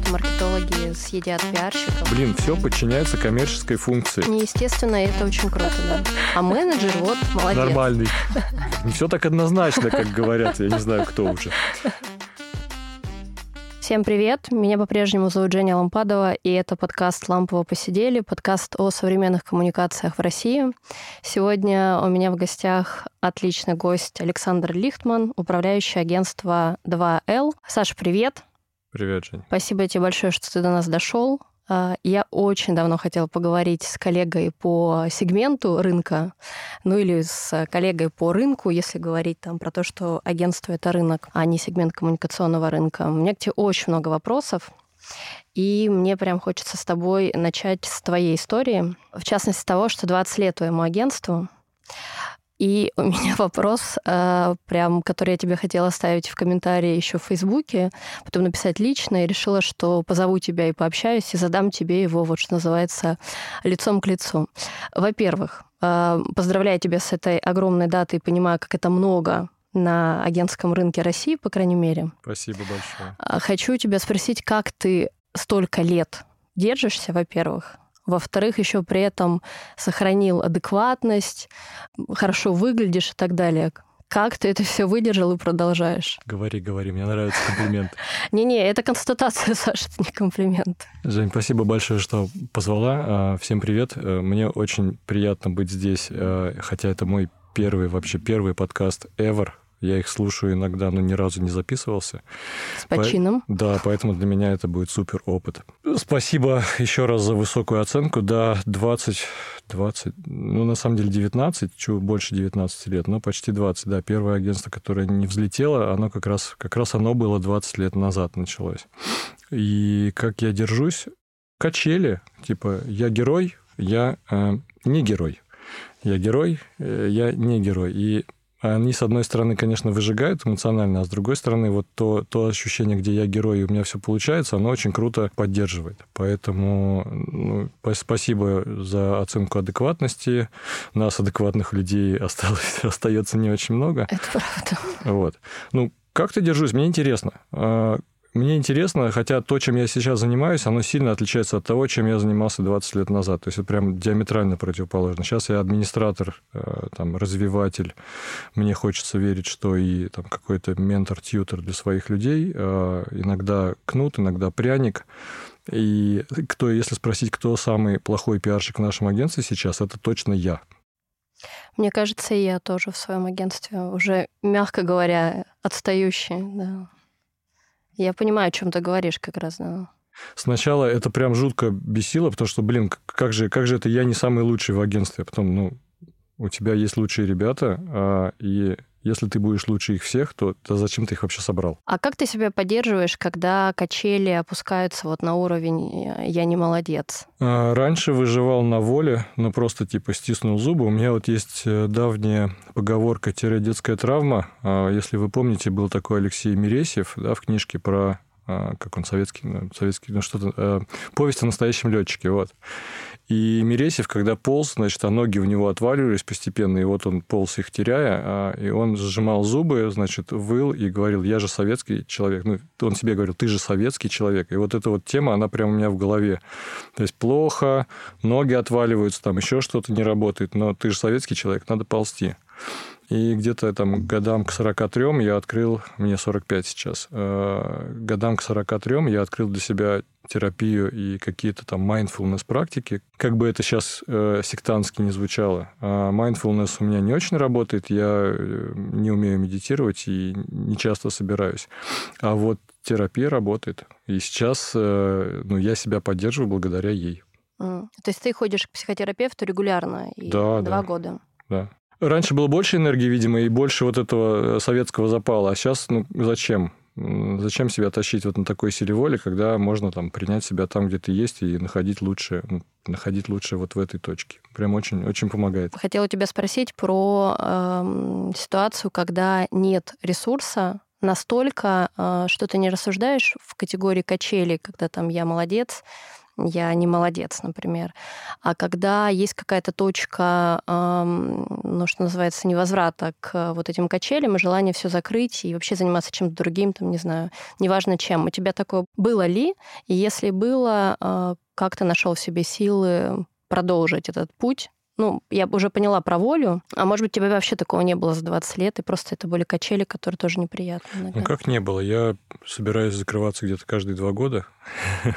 что маркетологи съедят пиарщиков. Блин, все подчиняется коммерческой функции. Неестественно, это очень круто, да. А менеджер, вот, молодец. Нормальный. Не все так однозначно, как говорят, я не знаю, кто уже. Всем привет! Меня по-прежнему зовут Женя Лампадова, и это подкаст «Лампово посидели», подкаст о современных коммуникациях в России. Сегодня у меня в гостях отличный гость Александр Лихтман, управляющий агентство 2L. Саша, привет! Привет, Жень. Спасибо тебе большое, что ты до нас дошел. А, я очень давно хотела поговорить с коллегой по сегменту рынка, ну или с коллегой по рынку, если говорить там про то, что агентство — это рынок, а не сегмент коммуникационного рынка. У меня к тебе очень много вопросов. И мне прям хочется с тобой начать с твоей истории. В частности, с того, что 20 лет твоему агентству. И у меня вопрос, э, прям, который я тебе хотела оставить в комментарии еще в Фейсбуке, потом написать лично, и решила, что позову тебя и пообщаюсь, и задам тебе его, вот что называется, лицом к лицу. Во-первых, э, поздравляю тебя с этой огромной датой, понимаю, как это много на агентском рынке России, по крайней мере. Спасибо большое. А, хочу тебя спросить, как ты столько лет держишься, во-первых, во-вторых, еще при этом сохранил адекватность, хорошо выглядишь и так далее. Как ты это все выдержал и продолжаешь? Говори, говори, мне нравится комплимент. Не-не, это констатация, Саша, это не комплимент. Жень, спасибо большое, что позвала. А, всем привет. Э, мне очень приятно быть здесь, э, хотя это мой первый, вообще первый подкаст ever я их слушаю иногда, но ни разу не записывался. С почином. По... Да, поэтому для меня это будет супер опыт. Спасибо еще раз за высокую оценку. Да, 20, 20, ну, на самом деле 19, чуть больше 19 лет, но почти 20. Да, первое агентство, которое не взлетело, оно как раз, как раз оно было 20 лет назад началось. И как я держусь? Качели. Типа, я герой, я э, не герой. Я герой, э, я не герой. И они, с одной стороны, конечно, выжигают эмоционально, а с другой стороны, вот то, то ощущение, где я герой, и у меня все получается, оно очень круто поддерживает. Поэтому ну, спасибо за оценку адекватности. Нас, адекватных людей, осталось, остается не очень много. Это правда. Вот. Ну, как-то держусь, мне интересно. Мне интересно, хотя то, чем я сейчас занимаюсь, оно сильно отличается от того, чем я занимался 20 лет назад. То есть это прям диаметрально противоположно. Сейчас я администратор, э, там, развиватель. Мне хочется верить, что и там какой-то ментор-тьютер для своих людей. Э, иногда кнут, иногда пряник. И кто, если спросить, кто самый плохой пиарщик в нашем агентстве сейчас, это точно я. Мне кажется, я тоже в своем агентстве уже, мягко говоря, отстающий. Да. Я понимаю, о чем ты говоришь как раз, да. Сначала это прям жутко бесило, потому что, блин, как же, как же это я не самый лучший в агентстве? А потом, ну, у тебя есть лучшие ребята, а, и если ты будешь лучше их всех, то, то зачем ты их вообще собрал? А как ты себя поддерживаешь, когда качели опускаются вот на уровень «я не молодец»? А, раньше выживал на воле, но просто типа стиснул зубы. У меня вот есть э, давняя поговорка-детская травма. А, если вы помните, был такой Алексей Мересьев да, в книжке про а, как он советский, ну, советский, ну что-то, э, повесть о настоящем летчике, вот. И Мересев, когда полз, значит, а ноги у него отваливались постепенно, и вот он полз их теряя, а, и он сжимал зубы, значит, выл и говорил, я же советский человек. Ну, он себе говорил, ты же советский человек. И вот эта вот тема, она прямо у меня в голове. То есть плохо, ноги отваливаются, там еще что-то не работает, но ты же советский человек, надо ползти. И где-то там годам к 43 я открыл, мне 45 сейчас, э, годам к 43 я открыл для себя терапию и какие-то там mindfulness практики. Как бы это сейчас э, сектантски не звучало. А mindfulness у меня не очень работает, я э, не умею медитировать и не часто собираюсь. А вот терапия работает. И сейчас э, ну, я себя поддерживаю благодаря ей. Mm. То есть ты ходишь к психотерапевту регулярно? И да, два да. года? Да. Раньше было больше энергии, видимо, и больше вот этого э, советского запала. А сейчас, ну, зачем? Зачем себя тащить вот на такой силе воли, когда можно там принять себя там, где ты есть, и находить лучше, находить лучше вот в этой точке. Прям очень, очень помогает. Хотела тебя спросить про э, ситуацию, когда нет ресурса настолько, э, что ты не рассуждаешь в категории качели, когда там я молодец, я не молодец, например. А когда есть какая-то точка, ну, что называется, невозврата к вот этим качелям и желание все закрыть и вообще заниматься чем-то другим, там, не знаю, неважно чем. У тебя такое было ли? И если было, а, как ты нашел в себе силы продолжить этот путь ну, я уже поняла про волю, а может быть, тебя вообще такого не было за 20 лет, и просто это были качели, которые тоже неприятны. Наверное. Ну, как не было? Я собираюсь закрываться где-то каждые два года.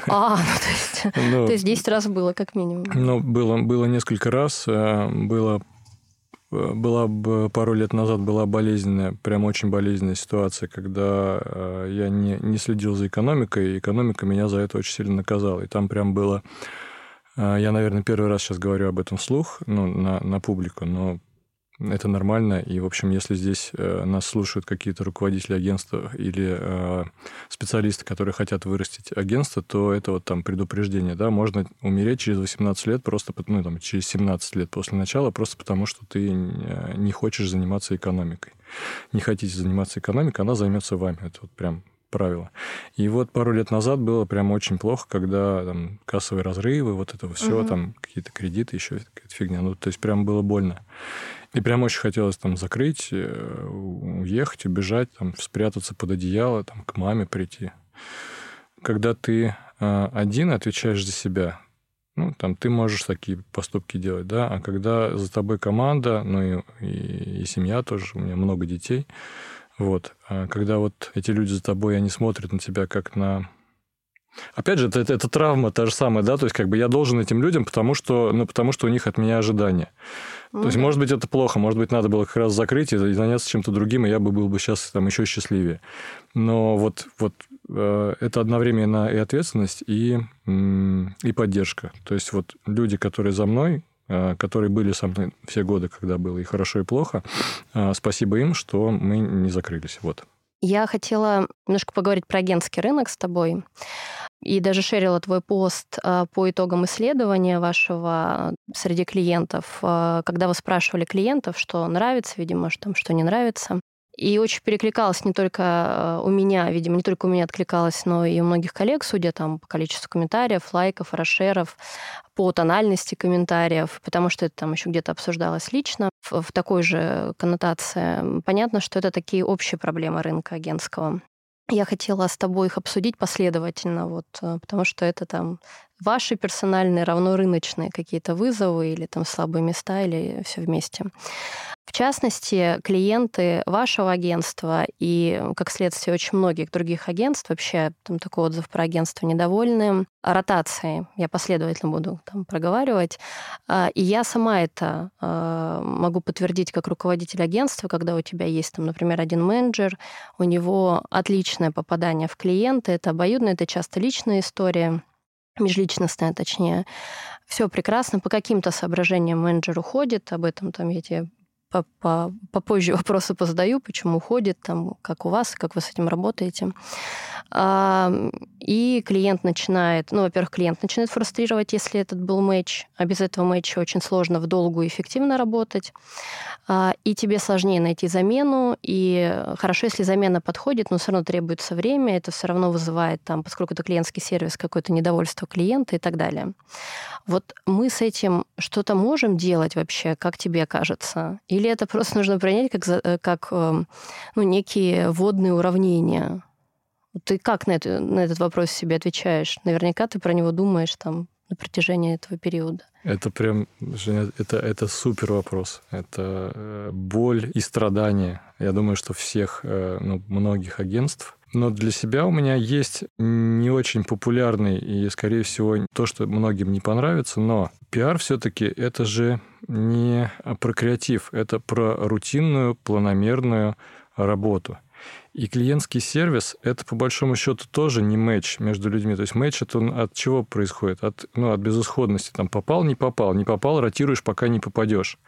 А, ну, то есть, ну, то есть 10 раз было, как минимум. Ну, было, было несколько раз. Э, было э, была пару лет назад была болезненная, прям очень болезненная ситуация, когда э, я не, не следил за экономикой, и экономика меня за это очень сильно наказала. И там прям было я, наверное, первый раз сейчас говорю об этом вслух, ну, на, на публику, но это нормально. И, в общем, если здесь э, нас слушают какие-то руководители агентства или э, специалисты, которые хотят вырастить агентство, то это вот там предупреждение, да, можно умереть через 18 лет просто, ну, там, через 17 лет после начала, просто потому что ты э, не хочешь заниматься экономикой. Не хотите заниматься экономикой, она займется вами. Это вот прям правило. И вот пару лет назад было прям очень плохо, когда там кассовые разрывы, вот это все, угу. там какие-то кредиты, еще какая-то фигня. Ну, то есть прям было больно. И прям очень хотелось там закрыть, э, уехать, убежать, там, спрятаться под одеяло, там, к маме прийти. Когда ты э, один отвечаешь за себя, ну, там, ты можешь такие поступки делать, да, а когда за тобой команда, ну, и, и, и семья тоже, у меня много детей, вот. А когда вот эти люди за тобой, они смотрят на тебя как на... Опять же, это, это, это травма та же самая, да, то есть как бы я должен этим людям, потому что, ну, потому что у них от меня ожидания. Mm-hmm. То есть, может быть, это плохо, может быть, надо было как раз закрыть и заняться чем-то другим, и я бы был бы сейчас там еще счастливее. Но вот, вот э, это одновременно и ответственность, и, и поддержка. То есть, вот люди, которые за мной, которые были со мной все годы, когда было и хорошо, и плохо. Э, спасибо им, что мы не закрылись. Вот. Я хотела немножко поговорить про агентский рынок с тобой. И даже шерила твой пост э, по итогам исследования вашего среди клиентов, когда вы спрашивали клиентов, что нравится, видимо, что, что не нравится. И очень перекликалось не только у меня, видимо, не только у меня откликалось, но и у многих коллег, судя там по количеству комментариев, лайков, расшеров, по тональности комментариев, потому что это там еще где-то обсуждалось лично в, в такой же коннотации. Понятно, что это такие общие проблемы рынка агентского. Я хотела с тобой их обсудить последовательно, вот, э, потому что это там ваши персональные равно рыночные какие-то вызовы или там слабые места или все вместе. В частности, клиенты вашего агентства и, как следствие, очень многих других агентств, вообще там такой отзыв про агентство недовольны ротацией. Я последовательно буду там проговаривать. А, и я сама это а, могу подтвердить как руководитель агентства, когда у тебя есть, там, например, один менеджер, у него отличное попадание в клиенты, это обоюдно, это часто личная история, межличностная, точнее. Все прекрасно. По каким-то соображениям менеджер уходит, об этом там я тебе попозже вопросы позадаю, почему уходит, там, как у вас, как вы с этим работаете. И клиент начинает, ну, во-первых, клиент начинает фрустрировать, если этот был матч, а без этого матча очень сложно в долгу эффективно работать. А, и тебе сложнее найти замену, и хорошо, если замена подходит, но все равно требуется время, это все равно вызывает, там, поскольку это клиентский сервис, какое-то недовольство клиента и так далее. Вот мы с этим что-то можем делать вообще, как тебе кажется? Или это просто нужно принять как, э, как эм, ну, некие водные уравнения? Ты как на, это, на этот вопрос себе отвечаешь? Наверняка ты про него думаешь там на протяжении этого периода. Это прям, Женя, это, это супер вопрос. Это э, боль и страдания. Я думаю, что всех, э, ну, многих агентств но для себя у меня есть не очень популярный и, скорее всего, то, что многим не понравится, но пиар все-таки это же не про креатив, это про рутинную, планомерную работу. И клиентский сервис – это, по большому счету, тоже не матч между людьми. То есть матч – это от чего происходит? От, ну, от безысходности. Там попал, не попал. Не попал, ротируешь, пока не попадешь.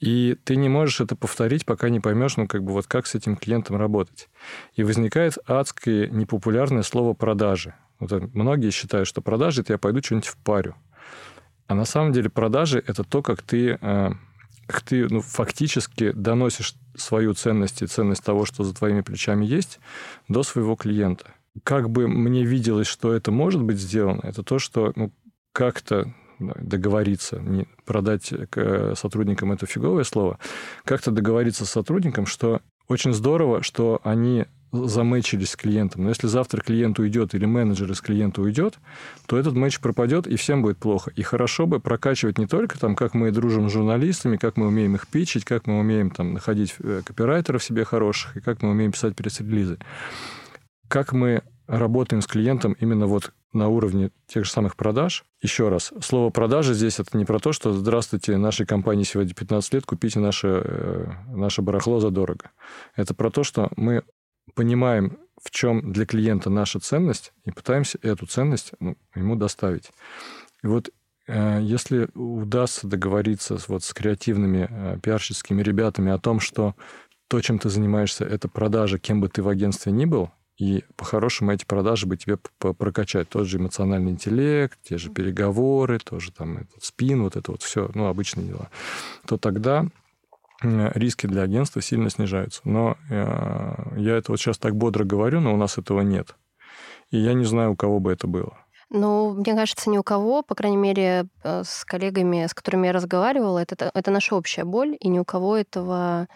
И ты не можешь это повторить, пока не поймешь, ну, как бы вот как с этим клиентом работать. И возникает адское непопулярное слово «продажи». Вот многие считают, что продажи – это я пойду что-нибудь впарю. А на самом деле продажи – это то, как ты, э, как ты ну, фактически доносишь свою ценность и ценность того, что за твоими плечами есть, до своего клиента. Как бы мне виделось, что это может быть сделано, это то, что ну, как-то договориться, не продать к сотрудникам это фиговое слово, как-то договориться с сотрудником, что очень здорово, что они заметчились с клиентом. Но если завтра клиент уйдет или менеджер из клиента уйдет, то этот матч пропадет, и всем будет плохо. И хорошо бы прокачивать не только там, как мы дружим с журналистами, как мы умеем их пичить, как мы умеем там, находить э, копирайтеров себе хороших, и как мы умеем писать пресс-релизы. Как мы работаем с клиентом именно вот на уровне тех же самых продаж. Еще раз, слово продажи здесь это не про то, что здравствуйте, нашей компании сегодня 15 лет, купите наше, э, наше барахло задорого. Это про то, что мы понимаем, в чем для клиента наша ценность, и пытаемся эту ценность ну, ему доставить. И вот э, если удастся договориться вот, с креативными э, пиарщическими ребятами о том, что то, чем ты занимаешься, это продажа, кем бы ты в агентстве ни был, и по-хорошему эти продажи бы тебе прокачать. Тот же эмоциональный интеллект, те же переговоры, тоже там этот спин, вот это вот все, ну, обычные дела. То тогда риски для агентства сильно снижаются. Но э, я это вот сейчас так бодро говорю, но у нас этого нет. И я не знаю, у кого бы это было. Ну, мне кажется, ни у кого, по крайней мере, э, с коллегами, с которыми я разговаривала, это, это наша общая боль, и ни у кого этого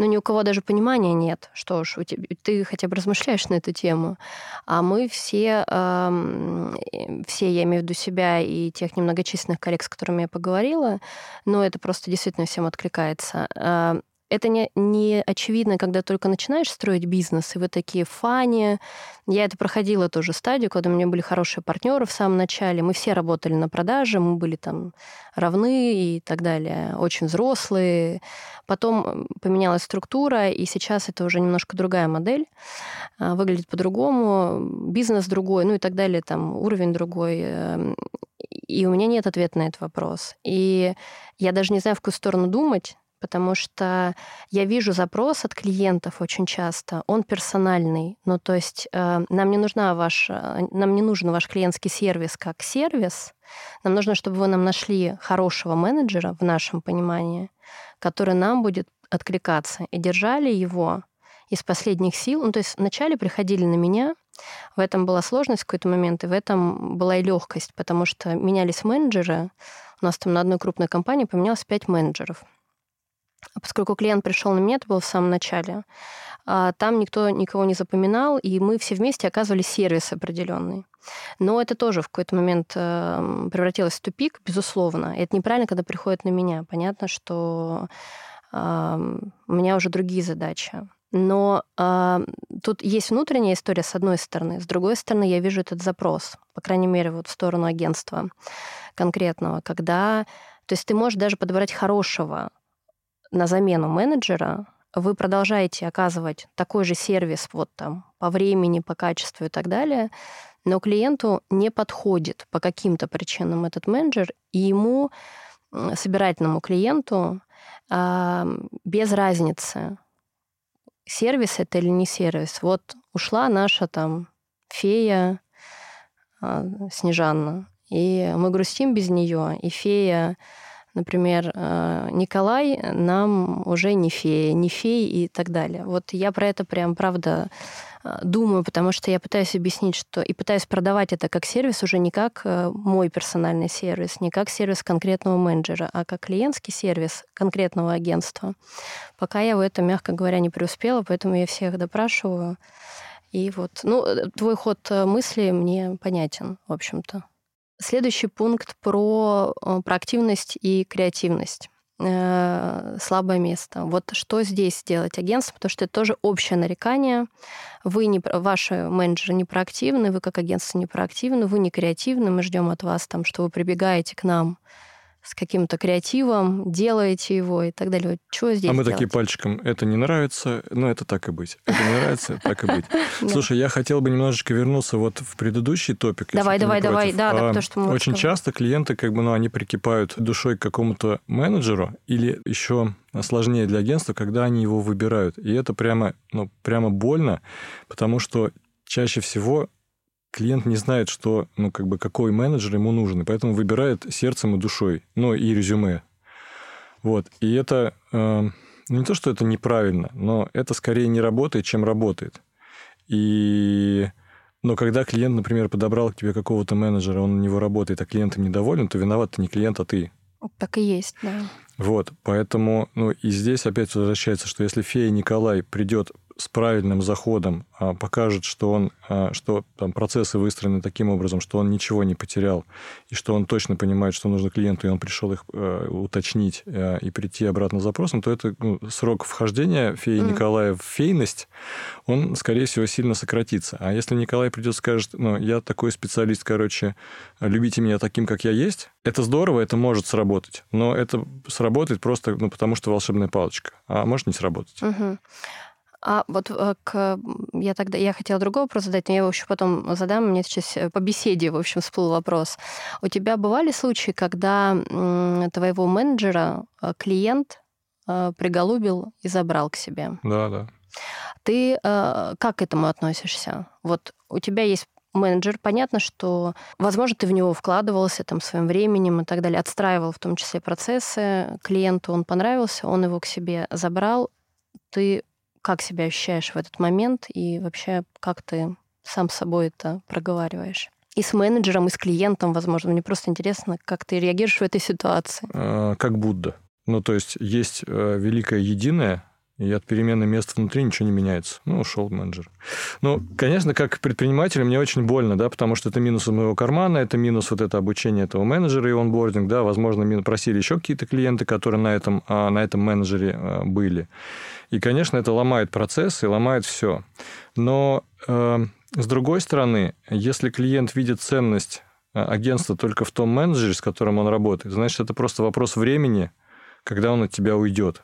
но ни у кого даже понимания нет. Что ж, у тебя, ты хотя бы размышляешь на эту тему. А мы все, э, все, я имею в виду себя и тех немногочисленных коллег, с которыми я поговорила, но это просто действительно всем откликается. Э, это не, не очевидно, когда только начинаешь строить бизнес, и вы такие фани. Я это проходила тоже стадию, когда у меня были хорошие партнеры в самом начале. Мы все работали на продаже, мы были там равны и так далее, очень взрослые. Потом поменялась структура, и сейчас это уже немножко другая модель, а, выглядит по-другому, бизнес другой, ну и так далее, там уровень другой. Эм, и у меня нет ответа на этот вопрос. И я даже не знаю, в какую сторону думать, потому что я вижу запрос от клиентов очень часто, он персональный. Ну, то есть э, нам не нужна ваш, э, нам не нужен ваш клиентский сервис как сервис, нам нужно, чтобы вы нам нашли хорошего менеджера в нашем понимании, который нам будет откликаться, и держали его из последних сил. Ну, то есть вначале приходили на меня, в этом была сложность в какой-то момент, и в этом была и легкость, потому что менялись менеджеры. У нас там на одной крупной компании поменялось пять менеджеров. А поскольку клиент пришел на меня, это было в самом начале, а, там никто никого не запоминал, и мы все вместе оказывали сервис определенный. Но это тоже в какой-то момент эм, превратилось в тупик, безусловно. И это неправильно, когда приходит на меня. Понятно, что у меня уже другие задачи. Но э, тут есть внутренняя история с одной стороны, с другой стороны я вижу этот запрос, по крайней мере вот в сторону агентства конкретного, когда, то есть ты можешь даже подобрать хорошего на замену менеджера, вы продолжаете оказывать такой же сервис вот там по времени, по качеству и так далее, но клиенту не подходит по каким-то причинам этот менеджер, и ему, собирательному клиенту, без разницы, сервис это или не сервис. Вот ушла наша там фея а, Снежанна, и мы грустим без нее, и фея Например, э, Николай нам уже не фея, не фей и так далее. Вот я про это прям, правда, э, думаю, потому что я пытаюсь объяснить, что и пытаюсь продавать это как сервис уже не как э, мой персональный сервис, не как сервис конкретного менеджера, а как клиентский сервис конкретного агентства. Пока я в этом, мягко говоря, не преуспела, поэтому я всех допрашиваю. И вот, ну, твой ход мысли мне понятен, в общем-то. Следующий пункт про, э, про активность и креативность э, слабое место. Вот что здесь делать агентство, потому что это тоже общее нарекание. Вы не, ваши менеджеры не проактивны, вы как агентство не проактивны, вы не креативны, мы ждем от вас, там, что вы прибегаете к нам с каким-то креативом, делаете его и так далее. Что здесь А мы делать? такие пальчиком, это не нравится, но это так и быть. Это не нравится, так и быть. Слушай, я хотел бы немножечко вернуться вот в предыдущий топик. Давай, давай, давай. Да, да, потому что мы Очень часто клиенты, как бы, ну, они прикипают душой к какому-то менеджеру, или еще сложнее для агентства, когда они его выбирают. И это прямо, ну, прямо больно, потому что чаще всего клиент не знает, что, ну, как бы, какой менеджер ему нужен, и поэтому выбирает сердцем и душой, ну, и резюме. Вот. И это э, не то, что это неправильно, но это скорее не работает, чем работает. И Но когда клиент, например, подобрал к тебе какого-то менеджера, он на него работает, а клиентом недоволен, то виноват не клиент, а ты. Так и есть, да. Вот, поэтому, ну, и здесь опять возвращается, что если фея Николай придет с правильным заходом а, покажет, что он, а, что там процессы выстроены таким образом, что он ничего не потерял, и что он точно понимает, что нужно клиенту, и он пришел их э, уточнить э, и прийти обратно с запросом, то это ну, срок вхождения феи mm. Николая в фейность, он, скорее всего, сильно сократится. А если Николай придет и скажет, ну, я такой специалист, короче, любите меня таким, как я есть, это здорово, это может сработать, но это сработает просто ну, потому, что волшебная палочка, а может не сработать. Mm-hmm. А вот э, к... я тогда я хотела другой вопрос задать, но я его еще потом задам. Мне сейчас э, по беседе, в общем, всплыл вопрос. У тебя бывали случаи, когда твоего менеджера э, клиент приголубил и забрал к себе? Да, да. Ты как к этому относишься? Вот у тебя есть менеджер, понятно, что, возможно, ты в него вкладывался там своим временем и так далее, отстраивал в том числе процессы, клиенту он понравился, он его к себе забрал, ты как себя ощущаешь в этот момент и вообще как ты сам с собой это проговариваешь? И с менеджером, и с клиентом, возможно. Мне просто интересно, как ты реагируешь в этой ситуации. А, как Будда. Ну, то есть есть э, великое единое, и от перемены мест внутри ничего не меняется. Ну, ушел менеджер. Ну, конечно, как предприниматель мне очень больно, да, потому что это минус моего кармана, это минус вот это обучение этого менеджера и онбординг, да, возможно, просили еще какие-то клиенты, которые на этом, а, на этом менеджере а, были. И, конечно, это ломает процесс и ломает все. Но э, с другой стороны, если клиент видит ценность э, агентства только в том менеджере, с которым он работает, значит, это просто вопрос времени, когда он от тебя уйдет.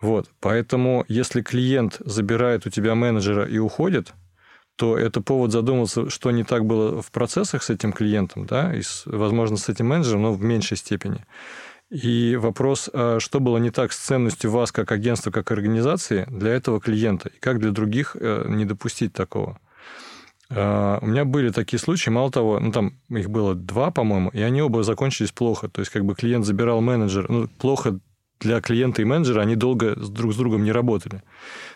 Вот. Поэтому, если клиент забирает у тебя менеджера и уходит, то это повод задуматься, что не так было в процессах с этим клиентом, да, и, возможно, с этим менеджером, но в меньшей степени. И вопрос, а что было не так с ценностью вас как агентства, как организации для этого клиента, и как для других э, не допустить такого. А, у меня были такие случаи, мало того, ну там их было два, по-моему, и они оба закончились плохо. То есть как бы клиент забирал менеджер, ну плохо для клиента и менеджера, они долго друг с другом не работали.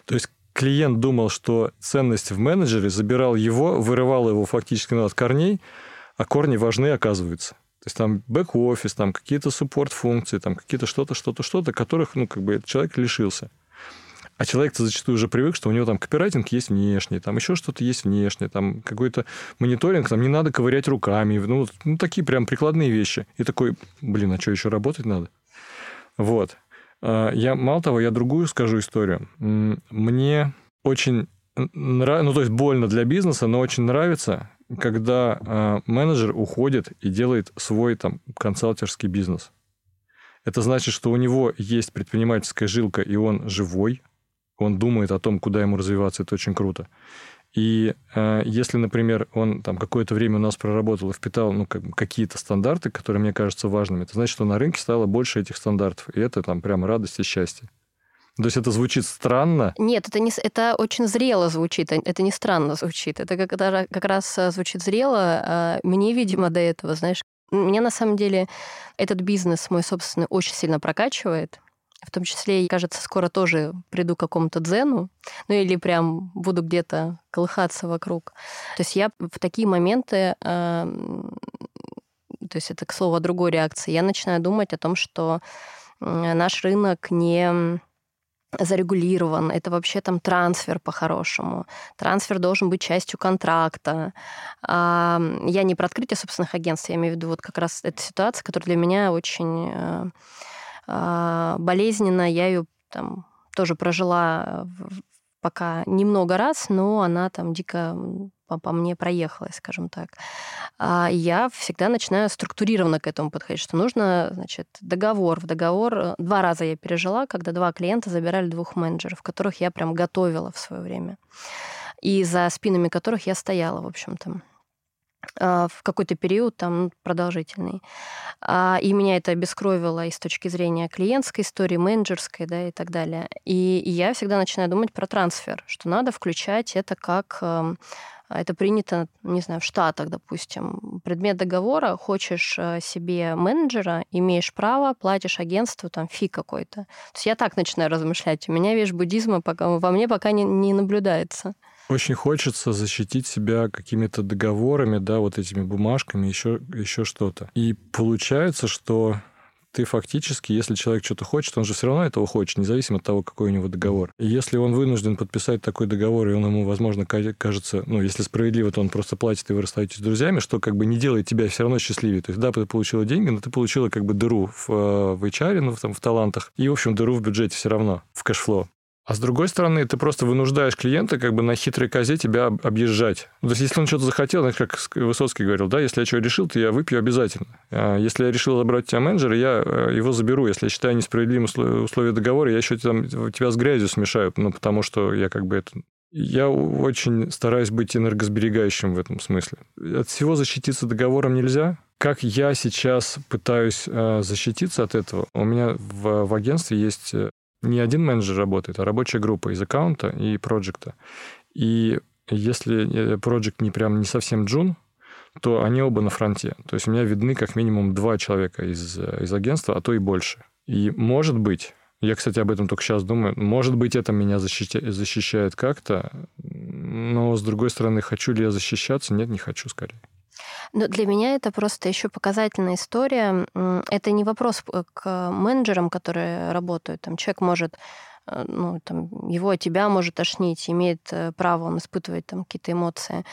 То есть клиент думал, что ценность в менеджере, забирал его, вырывал его фактически от корней, а корни важны, оказывается. То есть там бэк-офис, там какие-то суппорт-функции, там какие-то что-то, что-то, что-то, которых, ну, как бы человек лишился. А человек-то зачастую уже привык, что у него там копирайтинг есть внешний, там еще что-то есть внешнее, там какой-то мониторинг, там не надо ковырять руками, ну, ну такие прям прикладные вещи. И такой, блин, а что, еще работать надо? Вот. А, я, мало того, я другую скажу историю. Мне очень нравится, ну, то есть больно для бизнеса, но очень нравится, когда э, менеджер уходит и делает свой там консалтерский бизнес. Это значит, что у него есть предпринимательская жилка, и он живой, он думает о том, куда ему развиваться, это очень круто. И э, если, например, он там какое-то время у нас проработал и впитал ну, как, какие-то стандарты, которые мне кажутся важными, это значит, что на рынке стало больше этих стандартов. И это там прямо радость и счастье. То есть это звучит странно? Нет, это, не, это очень зрело звучит, а это не странно звучит. Это как, как раз э, звучит зрело. А мне, видимо, до этого, знаешь, меня на самом деле этот бизнес мой собственный очень сильно прокачивает. В том числе, кажется, скоро тоже приду к какому-то дзену, ну или прям буду где-то колыхаться вокруг. То есть я в такие моменты, э, то есть это, к слову, о другой реакции, я начинаю думать о том, что наш рынок не зарегулирован, это вообще там трансфер по-хорошему. Трансфер должен быть частью контракта. Я не про открытие собственных агентств, я имею в виду вот как раз эта ситуация, которая для меня очень э, а, болезненно. Я ее там тоже прожила пока немного раз, но она там дико по, по мне проехалась, скажем так. А я всегда начинаю структурированно к этому подходить, что нужно, значит, договор. В договор э, два раза я пережила, когда два клиента забирали двух менеджеров, которых я прям готовила в свое время. И за спинами которых я стояла, в общем-то в какой-то период там продолжительный. А, и меня это обескровило и с точки зрения клиентской истории, менеджерской, да, и так далее. И я всегда начинаю думать про трансфер, что надо включать это как эм, а это принято, не знаю, в Штатах, допустим. Предмет договора, хочешь э, себе менеджера, имеешь право, платишь агентству там фи какой-то. То есть я так начинаю размышлять. У меня вещь буддизма пока, во мне пока не, не наблюдается. Очень хочется защитить себя какими-то договорами, да, вот этими бумажками, еще, еще что-то. И получается, что ты фактически, если человек что-то хочет, он же все равно этого хочет, независимо от того, какой у него договор. И если он вынужден подписать такой договор, и он ему, возможно, кажется, ну, если справедливо, то он просто платит, и вы расстаетесь не друзьями, что как бы не делает тебя все равно счастливее. То есть, да, ты получила деньги, но ты получила как бы дыру в, э, в HR, ну, в, там, в талантах, и, в общем, дыру в бюджете все равно, в cash flow. А с другой стороны, ты просто вынуждаешь клиента как бы на хитрой козе тебя объезжать. Ну, то есть, если он что-то захотел, как Высоцкий говорил, да, если я что решил, то я выпью обязательно. А если я решил забрать у тебя менеджера, я э, его заберу. Если я считаю несправедливым условия договора, я еще там, тебя с грязью смешаю, ну, потому что я как бы это... Я очень стараюсь быть энергосберегающим в этом смысле. От всего защититься договором нельзя, как я сейчас пытаюсь э, защититься от этого? У меня в, в агентстве есть э, не один менеджер работает, а рабочая группа из аккаунта и проекта. И если проект не прям не совсем джун, то они оба на фронте. То есть у меня видны как минимум два человека из, из агентства, а то и больше. И может быть, я, кстати, об этом только сейчас думаю, может быть, это меня защищает, защищает как-то, но, с другой стороны, хочу ли я защищаться? Нет, не хочу, скорее. Но для меня это просто еще показательная история. Это не вопрос к менеджерам, которые работают. Там человек может э, ну, там, его от тебя может тошнить, имеет э, право, он испытывает там какие-то эмоции.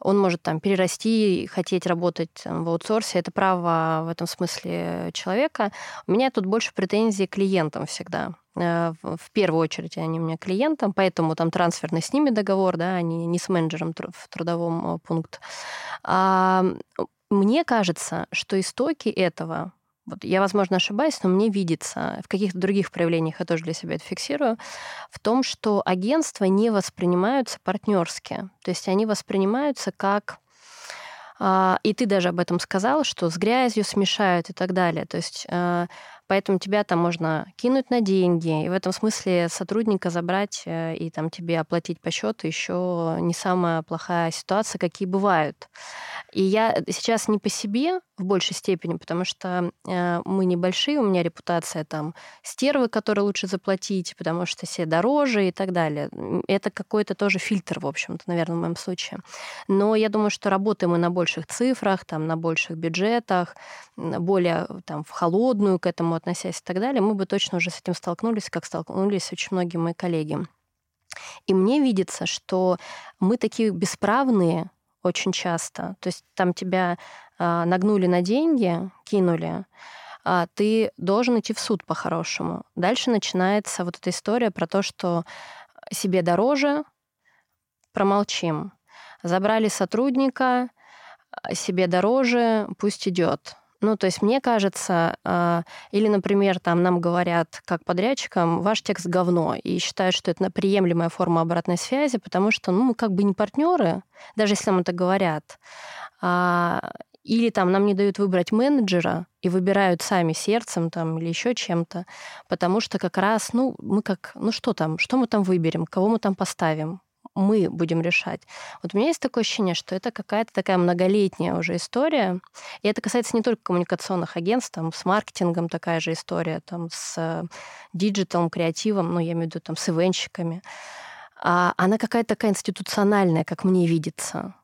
Он может там перерасти, хотеть работать там, в аутсорсе. Это право в этом смысле человека. У меня тут больше претензий к клиентам всегда. Э, в первую очередь они у меня клиентам, поэтому там трансферный с ними договор, да, они не с менеджером в трудовом э, пункт. А, мне кажется, что истоки этого вот я, возможно, ошибаюсь, но мне видится, в каких-то других проявлениях я тоже для себя это фиксирую, в том, что агентства не воспринимаются партнерски. То есть они воспринимаются как а, и ты даже об этом сказал, что с грязью смешают и так далее. То есть э, Поэтому тебя там можно кинуть на деньги, и в этом смысле сотрудника забрать э, и там тебе оплатить по счету еще не самая плохая ситуация, какие бывают. И я сейчас не по себе в большей степени, потому что э, мы небольшие, у меня репутация там стервы, которые лучше заплатить, потому что все дороже и так далее. Это какой-то тоже фильтр, в общем-то, наверное, в моем случае. Но я думаю, что работаем мы на больших цифрах, там, на больших бюджетах, более там, в холодную к этому относясь и так далее, мы бы точно уже с этим столкнулись, как столкнулись очень многие мои коллеги. И мне видится, что мы такие бесправные очень часто. То есть там тебя э, нагнули на деньги, кинули, а ты должен идти в суд по-хорошему. Дальше начинается вот эта история про то, что себе дороже, промолчим. Забрали сотрудника, себе дороже, пусть идет. Ну, то есть мне кажется, э, или, например, там нам говорят как подрядчикам, ваш текст говно, и считают, что это приемлемая форма обратной связи, потому что, ну, мы как бы не партнеры, даже если нам это говорят. А, или там нам не дают выбрать менеджера и выбирают сами сердцем там или еще чем-то, потому что как раз, ну, мы как, ну что там, что мы там выберем, кого мы там поставим, мы будем решать. Вот у меня есть такое ощущение, что это какая-то такая многолетняя уже история. И это касается не только коммуникационных агентств, там, с маркетингом такая же история, там, с диджиталом, креативом, ну, я имею в виду там, с ивенщиками. А она какая-то такая институциональная, как мне видится.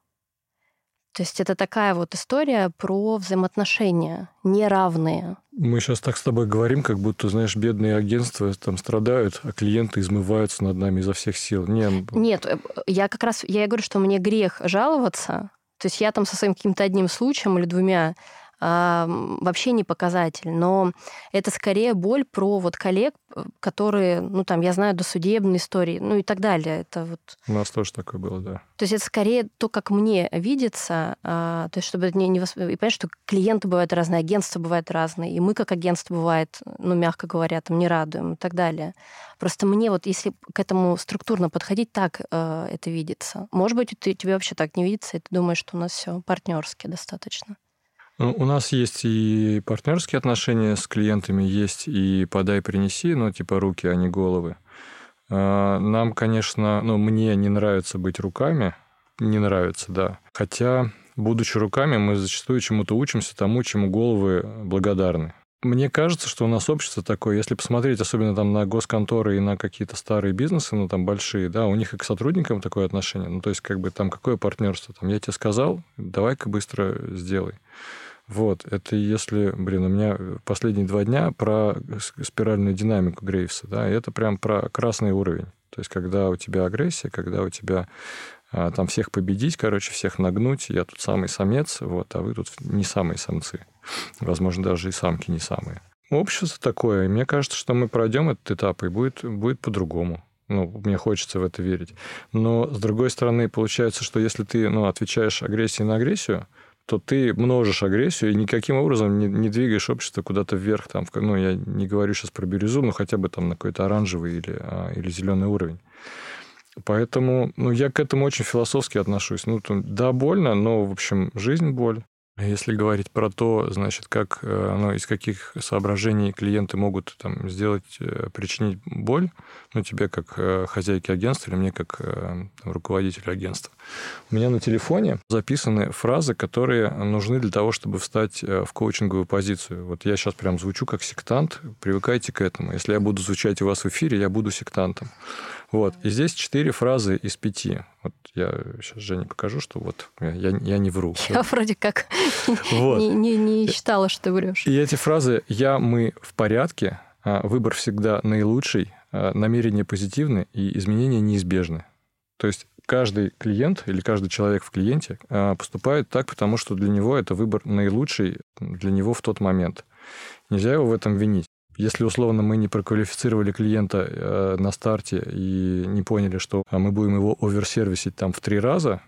То есть это такая вот история про взаимоотношения неравные. Мы сейчас так с тобой говорим, как будто, знаешь, бедные агентства там страдают, а клиенты измываются над нами изо всех сил. Не... Нет, э, я как раз, я говорю, что мне грех жаловаться. То есть я там со своим каким-то одним случаем или двумя вообще не показатель, но это скорее боль про вот коллег, э, которые, ну там, я знаю, досудебные истории, ну и так далее. Это вот... У нас тоже такое было, да. То есть это скорее то, как мне видится, а, то есть чтобы не, не восп... И понять, что клиенты бывают разные, агентства бывают разные, и мы как агентство бывает, ну, мягко говоря, там не радуем и так далее. Просто мне вот, если к этому структурно подходить, так э, это видится. Может быть, ты, тебе вообще так не видится, и ты думаешь, что у нас все партнерски достаточно. Ну, у нас есть и партнерские отношения с клиентами, есть и подай, принеси, ну, типа руки, а не головы. А, нам, конечно, ну, мне не нравится быть руками, не нравится, да. Хотя, будучи руками, мы зачастую чему-то учимся тому, чему головы благодарны. Мне кажется, что у нас общество такое, если посмотреть особенно там на госконторы и на какие-то старые бизнесы, ну, там большие, да, у них и к сотрудникам такое отношение. Ну, то есть, как бы там какое партнерство? Там, я тебе сказал, давай-ка быстро сделай. Вот, это если, блин, у меня последние два дня про спиральную динамику Грейвса, да, и это прям про красный уровень. То есть, когда у тебя агрессия, когда у тебя а, там всех победить, короче, всех нагнуть, я тут самый самец, вот, а вы тут не самые самцы. Возможно, даже и самки не самые. Общество такое, и мне кажется, что мы пройдем этот этап, и будет, будет по-другому. Ну, мне хочется в это верить. Но, с другой стороны, получается, что если ты ну, отвечаешь агрессией на агрессию, то ты множишь агрессию и никаким образом не, не двигаешь общество куда-то вверх. Там, ну, я не говорю сейчас про бирюзу, но хотя бы там на какой-то оранжевый или, а, или зеленый уровень. Поэтому ну, я к этому очень философски отношусь. Ну, там, да, больно, но, в общем, жизнь боль. Если говорить про то, значит, как, э, ну, из каких соображений клиенты могут там, сделать, э, причинить боль, ну, тебе как э, хозяйке агентства или мне как там, руководителю агентства. У меня на телефоне записаны фразы, которые нужны для того, чтобы встать в коучинговую позицию. Вот я сейчас прям звучу как сектант, привыкайте к этому. Если я буду звучать у вас в эфире, я буду сектантом. Вот. И здесь четыре фразы из пяти. Вот я сейчас Жене покажу, что вот я, я не вру. Я вроде как вот. не, не, не считала, что ты врешь. И эти фразы «я», «мы» в порядке, а, выбор всегда наилучший, а, намерения позитивны и изменения неизбежны. То есть каждый клиент или каждый человек в клиенте а, поступает так, потому что для него это выбор наилучший для него в тот момент. Нельзя его в этом винить. Если условно мы не проквалифицировали клиента э, на старте и не поняли, что а, мы будем его оверсервисить там в три раза,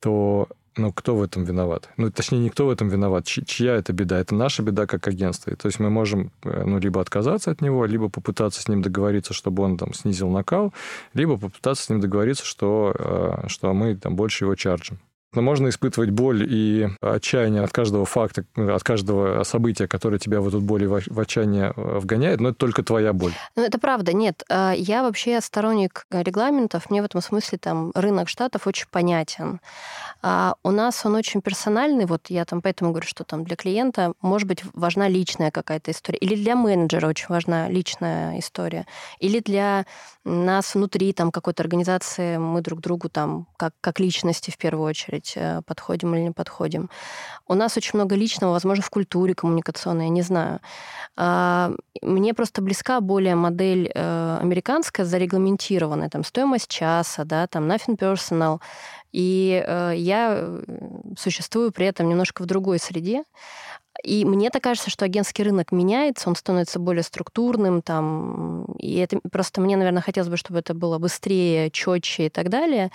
то ну, кто в этом виноват? Ну, точнее, никто в этом виноват. чья это беда? Это наша беда как агентство. то есть мы можем э, ну, либо отказаться от него, либо попытаться с ним договориться, чтобы он там снизил накал, либо попытаться с ним договориться, что, э, что мы там больше его чарджим. Но можно испытывать боль и отчаяние от каждого факта, от каждого события, которое тебя в эту боль и в отчаяние э, вгоняет, но это только твоя боль. Ну, это правда, нет. А, я вообще сторонник регламентов. Мне в этом смысле там рынок штатов очень понятен. А у нас он очень персональный. Вот я там поэтому говорю, что там для клиента может быть важна личная какая-то история. Или для менеджера очень важна личная история. Или для нас внутри там какой-то организации мы друг другу там как, как личности в первую очередь э, подходим или не подходим. У нас очень много личного, возможно, в культуре коммуникационной, я не знаю. А, мне просто близка более модель э, американская, зарегламентированная, там стоимость часа, да, там nothing personal. И э, я существую при этом немножко в другой среде. И мне так кажется, что агентский рынок меняется, он становится более структурным, там, и это просто мне, наверное, хотелось бы, чтобы это было быстрее, четче и так далее.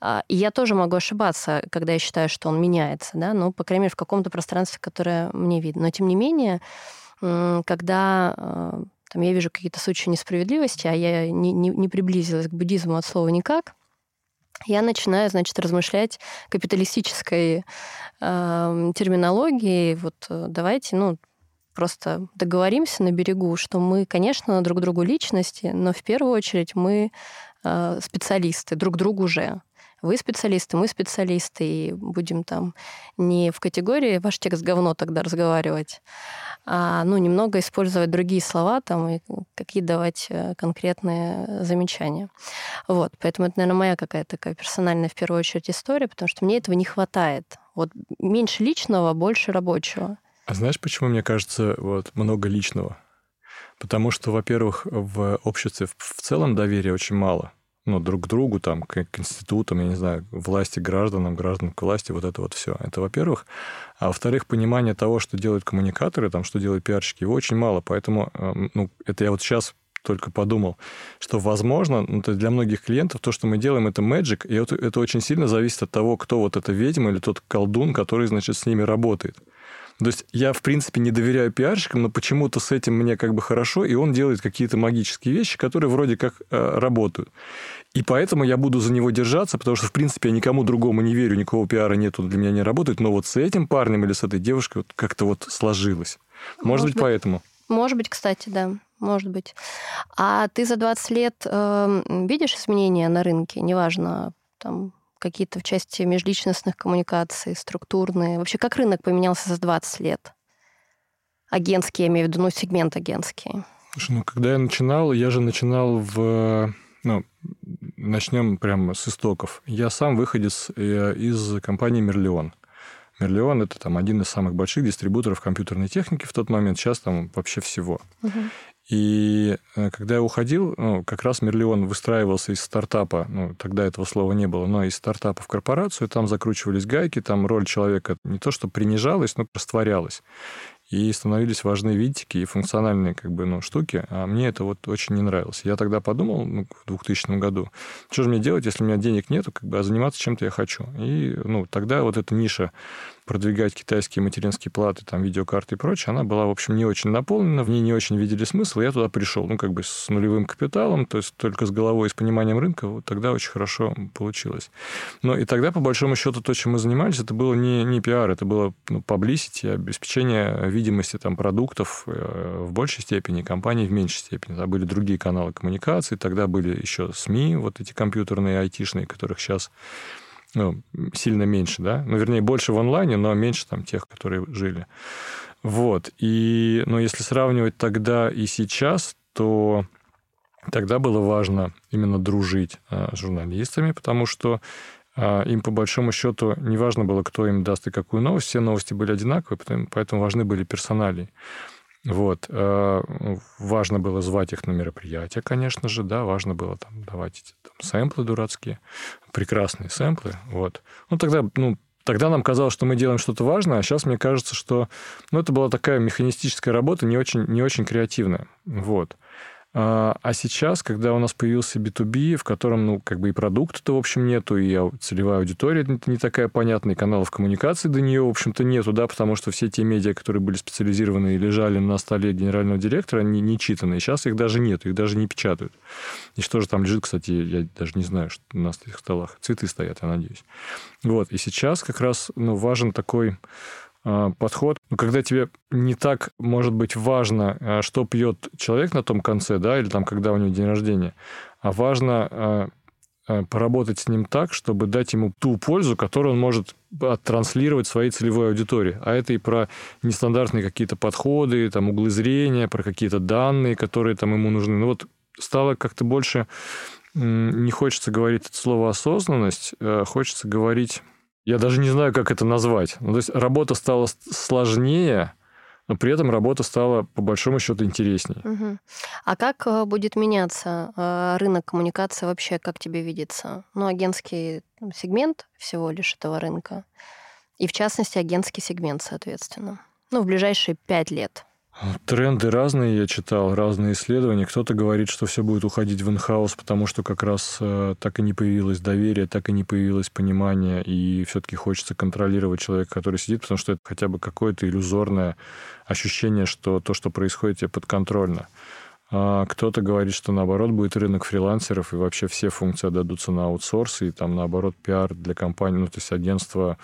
А, и я тоже могу ошибаться, когда я считаю, что он меняется, да, ну, по крайней мере, в каком-то пространстве, которое мне видно. Но, тем не менее, когда а, там, я вижу какие-то случаи несправедливости, а я не, не, не приблизилась к буддизму от слова никак, я начинаю, значит, размышлять капиталистической э, терминологией. Вот э, давайте, ну, просто договоримся на берегу, что мы, конечно, друг другу личности, но в первую очередь мы э, специалисты друг другу же. Вы специалисты, мы специалисты, и будем там не в категории «ваш текст говно» тогда разговаривать, а, ну, немного использовать другие слова там и какие давать э, конкретные замечания. Вот, поэтому это, наверное, моя какая-то такая персональная в первую очередь история, потому что мне этого не хватает. Вот меньше личного, больше рабочего. А знаешь, почему мне кажется вот много личного? Потому что, во-первых, в обществе в целом доверия очень мало ну, друг к другу, там, к, к институтам, я не знаю, власти гражданам, гражданам к власти, вот это вот все. Это, во-первых. А во-вторых, понимание того, что делают коммуникаторы, там, что делают пиарщики, его очень мало. Поэтому, эм, ну, это я вот сейчас только подумал, что, возможно, ну, для многих клиентов то, что мы делаем, это magic, и это, это очень сильно зависит от того, кто вот эта ведьма или тот колдун, который, значит, с ними работает. То есть я, в принципе, не доверяю пиарщикам, но почему-то с этим мне как бы хорошо, и он делает какие-то магические вещи, которые вроде как э, работают. И поэтому я буду за него держаться, потому что, в принципе, я никому другому не верю, никакого пиара нету, для меня не работает, но вот с этим парнем или с этой девушкой вот как-то вот сложилось. Может, Может быть, быть, поэтому. Может быть, кстати, да. Может быть. А ты за 20 лет э, видишь изменения на рынке? Неважно, там, какие-то в части межличностных коммуникаций, структурные? Вообще, как рынок поменялся за 20 лет? Агентский, я имею в виду, ну, сегмент агентский. Слушай, ну, когда я начинал, я же начинал в... Ну, начнем прямо с истоков. Я сам выходец э, из компании «Мерлион». Мерлион – это там один из самых больших дистрибуторов компьютерной техники в тот момент, сейчас там вообще всего. Угу. И э, когда я уходил, ну, как раз Мерлион выстраивался из стартапа, ну, тогда этого слова не было, но из стартапа в корпорацию, там закручивались гайки, там роль человека не то что принижалась, но растворялась и становились важны винтики и функциональные как бы, ну, штуки, а мне это вот очень не нравилось. Я тогда подумал ну, в 2000 году, что же мне делать, если у меня денег нету, как бы, а заниматься чем-то я хочу. И ну, тогда вот эта ниша продвигать китайские материнские платы, там, видеокарты и прочее, она была, в общем, не очень наполнена, в ней не очень видели смысл, я туда пришел, ну, как бы с нулевым капиталом, то есть только с головой и с пониманием рынка, вот тогда очень хорошо получилось. Но и тогда, по большому счету, то, чем мы занимались, это было не, не пиар, это было ну, publicity, обеспечение видимости там, продуктов э, в большей степени, компаний в меньшей степени. Тогда были другие каналы коммуникации, тогда были еще СМИ, вот эти компьютерные, айтишные, которых сейчас ну, сильно меньше, да, ну, вернее, больше в онлайне, но меньше там тех, которые жили. Вот, и, но если сравнивать тогда и сейчас, то тогда было важно именно дружить а, с журналистами, потому что а, им по большому счету не важно было, кто им даст и какую новость, все новости были одинаковые, поэтому важны были персонали. Вот. Э, важно было звать их на мероприятия, конечно же, да, важно было там давать эти там, сэмплы дурацкие, прекрасные сэмплы, вот. Ну, тогда, ну, Тогда нам казалось, что мы делаем что-то важное, а сейчас мне кажется, что ну, это была такая механистическая работа, не очень, не очень креативная. Вот. А, а сейчас, когда у нас появился B2B, в котором, ну, как бы и продукта-то, в общем, нету, и целевая аудитория не такая понятная, и каналов коммуникации до нее, в общем-то, нету, да, потому что все те медиа, которые были специализированы и лежали на столе генерального директора, они не читаны. Сейчас их даже нет, их даже не печатают. И что же там лежит, кстати, я даже не знаю, что на этих столах. Цветы стоят, я надеюсь. Вот. И сейчас как раз ну, важен такой подход, ну, когда тебе не так, может быть, важно, а, что пьет человек на том конце, да, или там, когда у него день рождения, а важно а, поработать с ним так, чтобы дать ему ту пользу, которую он может транслировать своей целевой аудитории. А это и про нестандартные какие-то подходы, там, углы зрения, про какие-то данные, которые там ему нужны. Ну вот стало как-то больше... Не хочется говорить это слово осознанность, хочется говорить я даже не знаю, как это назвать. Ну, то есть работа стала сложнее, но при этом работа стала, по большому счету, интереснее. Угу. А как э, будет меняться э, рынок коммуникации вообще, как тебе видится? Ну, агентский сегмент всего лишь этого рынка, и в частности агентский сегмент, соответственно. Ну, в ближайшие пять лет. Тренды разные я читал, разные исследования. Кто-то говорит, что все будет уходить в инхаус, потому что как раз э, так и не появилось доверие, так и не появилось понимание, и все-таки хочется контролировать человека, который сидит, потому что это хотя бы какое-то иллюзорное ощущение, что то, что происходит, тебе подконтрольно. А кто-то говорит, что наоборот будет рынок фрилансеров, и вообще все функции отдадутся на аутсорс, и там наоборот пиар для компании, ну то есть агентство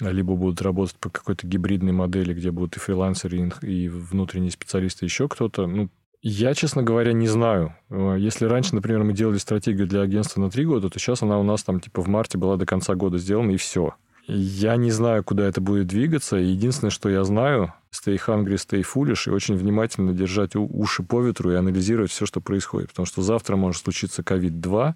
либо будут работать по какой-то гибридной модели, где будут и фрилансеры, и внутренние специалисты, еще кто-то. Ну, я, честно говоря, не знаю. Э, если раньше, например, мы делали стратегию для агентства на три года, то сейчас она у нас там типа в марте была до конца года сделана, и все. Я не знаю, куда это будет двигаться. Единственное, что я знаю, stay hungry, stay foolish, и очень внимательно держать уши по ветру и анализировать все, что происходит. Потому что завтра может случиться COVID-2,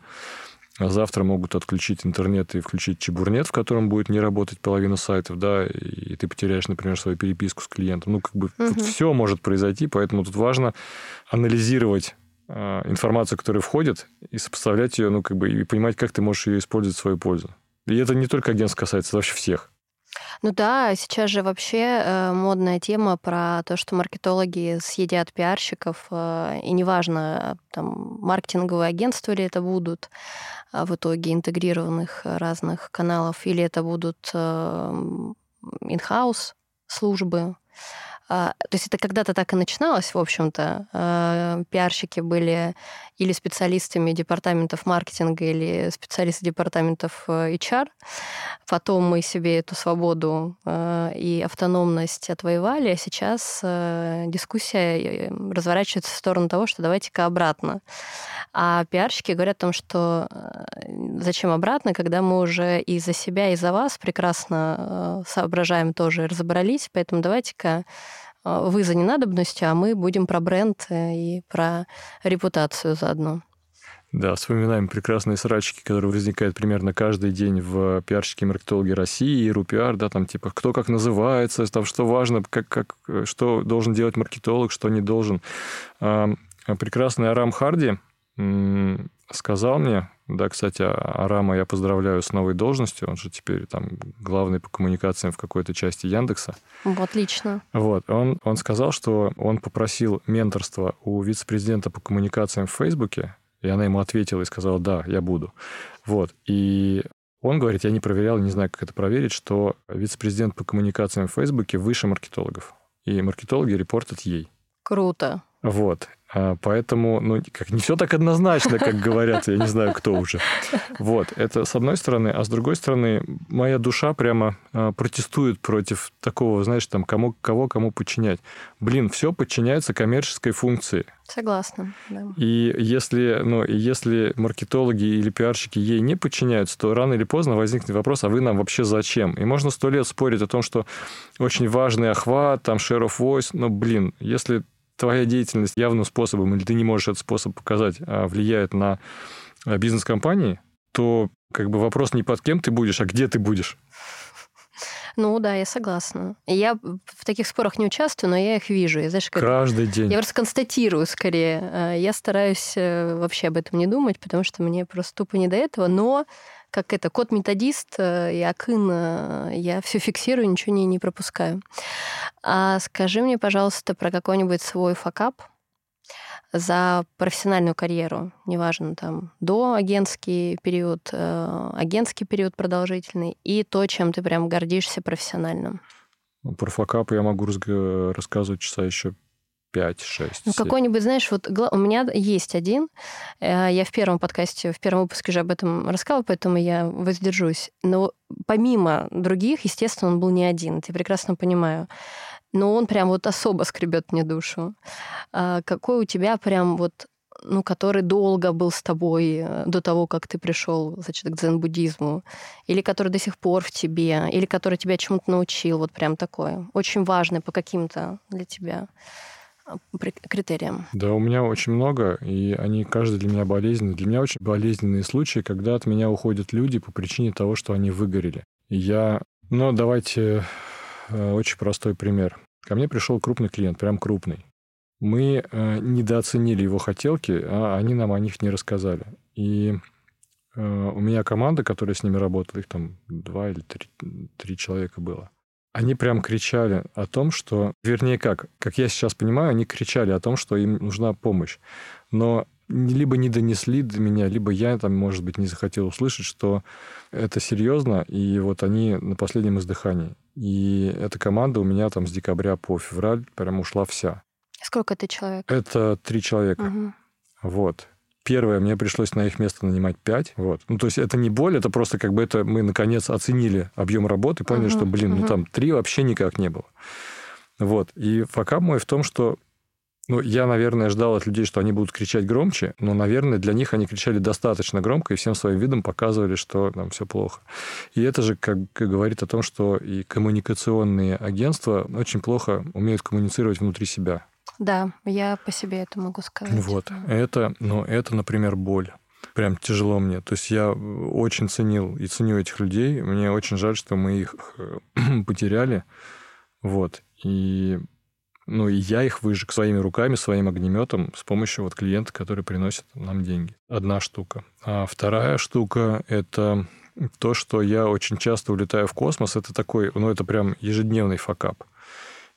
а завтра могут отключить интернет и включить чебурнет, в котором будет не работать половина сайтов, да, и ты потеряешь, например, свою переписку с клиентом. Ну, как бы угу. тут все может произойти, поэтому тут важно анализировать э, информацию, которая входит, и сопоставлять ее, ну, как бы, и понимать, как ты можешь ее использовать в свою пользу. И это не только агентств касается, это вообще всех. Ну да, сейчас же вообще э, модная тема про то, что маркетологи съедят пиарщиков, э, и неважно, там, маркетинговые агентства ли это будут, а в итоге интегрированных разных каналов, или это будут э, in-house службы. А, то есть это когда-то так и начиналось, в общем-то. А, пиарщики были или специалистами департаментов маркетинга, или специалисты департаментов э, HR. Потом мы себе эту свободу э, и автономность отвоевали, а сейчас э, дискуссия разворачивается в сторону того, что давайте-ка обратно. А пиарщики говорят о том, что зачем обратно, когда мы уже и за себя, и за вас прекрасно соображаем тоже, разобрались, поэтому давайте-ка вы за ненадобностью, а мы будем про бренд и про репутацию заодно. Да, вспоминаем прекрасные срачики, которые возникают примерно каждый день в пиарщике маркетологи России, РУПИАР, да, там типа кто как называется, там что важно, как, как, что должен делать маркетолог, что не должен. Прекрасный Арам Харди сказал мне, да, кстати, а, Арама я поздравляю с новой должностью, он же теперь там главный по коммуникациям в какой-то части Яндекса. Отлично. Вот, он, он сказал, что он попросил менторства у вице-президента по коммуникациям в Фейсбуке, и она ему ответила и сказала, да, я буду. Вот, и он говорит, я не проверял, не знаю, как это проверить, что вице-президент по коммуникациям в Фейсбуке выше маркетологов. И маркетологи репортят ей. Круто. Вот. А, поэтому, ну, как не все так однозначно, как говорят, я не знаю, кто уже. Вот, это с одной стороны, а с другой стороны, моя душа прямо а, протестует против такого, знаешь, там, кому, кого кому подчинять. Блин, все подчиняется коммерческой функции. Согласна, да. И если, ну, если маркетологи или пиарщики ей не подчиняются, то рано или поздно возникнет вопрос, а вы нам вообще зачем? И можно сто лет спорить о том, что очень важный охват, там, share of voice, но, блин, если твоя деятельность явным способом, или ты не можешь этот способ показать, а влияет на а, бизнес компании, то как бы вопрос не под кем ты будешь, а где ты будешь. Ну да, я согласна. Я в таких спорах не участвую, но я их вижу. Я, знаешь, как... Каждый день. Я просто констатирую скорее. А, я стараюсь э, вообще об этом не думать, потому что мне просто тупо не до этого. Но как это, код-методист э, и Акын, э, я все фиксирую, ничего не, не пропускаю. А скажи мне, пожалуйста, про какой-нибудь свой факап за профессиональную карьеру, неважно, там, до агентский период, э, агентский период продолжительный, и то, чем ты прям гордишься профессиональным. Ну, про факапы я могу рассказывать часа еще 5-6. Ну, какой-нибудь, знаешь, вот у меня есть один. Э, я в первом подкасте, в первом выпуске уже об этом рассказывала, поэтому я воздержусь. Но помимо других, естественно, он был не один, я прекрасно понимаю. Но он прям вот особо скребет мне душу. А какой у тебя прям вот ну, который долго был с тобой э, до того, как ты пришел, значит, к дзен-буддизму, или который до сих пор в тебе, или который тебя чему-то научил, вот прям такое, очень важный по каким-то для тебя критериям? Да, у меня очень много, и они каждый для меня болезненный. Для меня очень болезненные случаи, когда от меня уходят люди по причине того, что они выгорели. Я... Ну, давайте очень простой пример. Ко мне пришел крупный клиент, прям крупный. Мы э, недооценили его хотелки, а они нам о них не рассказали. И э, у меня команда, которая с ними работала, их там два или три, три человека было они прям кричали о том, что... Вернее, как? Как я сейчас понимаю, они кричали о том, что им нужна помощь. Но либо не донесли до меня, либо я там, может быть, не захотел услышать, что это серьезно, и вот они на последнем издыхании. И эта команда у меня там с декабря по февраль прям ушла вся. Сколько это человек? Это три человека. Угу. Вот. Первое, мне пришлось на их место нанимать пять. Вот. Ну, то есть это не боль, это просто как бы это мы, наконец, оценили объем работы, поняли, uh-huh, что, блин, uh-huh. ну там три вообще никак не было. Вот. И факап мой в том, что ну, я, наверное, ждал от людей, что они будут кричать громче, но, наверное, для них они кричали достаточно громко и всем своим видом показывали, что там все плохо. И это же как, говорит о том, что и коммуникационные агентства очень плохо умеют коммуницировать внутри себя. Да, я по себе это могу сказать. Вот. Это, ну, это, например, боль. Прям тяжело мне. То есть я очень ценил и ценю этих людей. Мне очень жаль, что мы их э, потеряли. Вот. И ну, и я их выжег своими руками, своим огнеметом с помощью вот клиента, который приносит нам деньги. Одна штука. А вторая штука — это то, что я очень часто улетаю в космос. Это такой, ну, это прям ежедневный факап.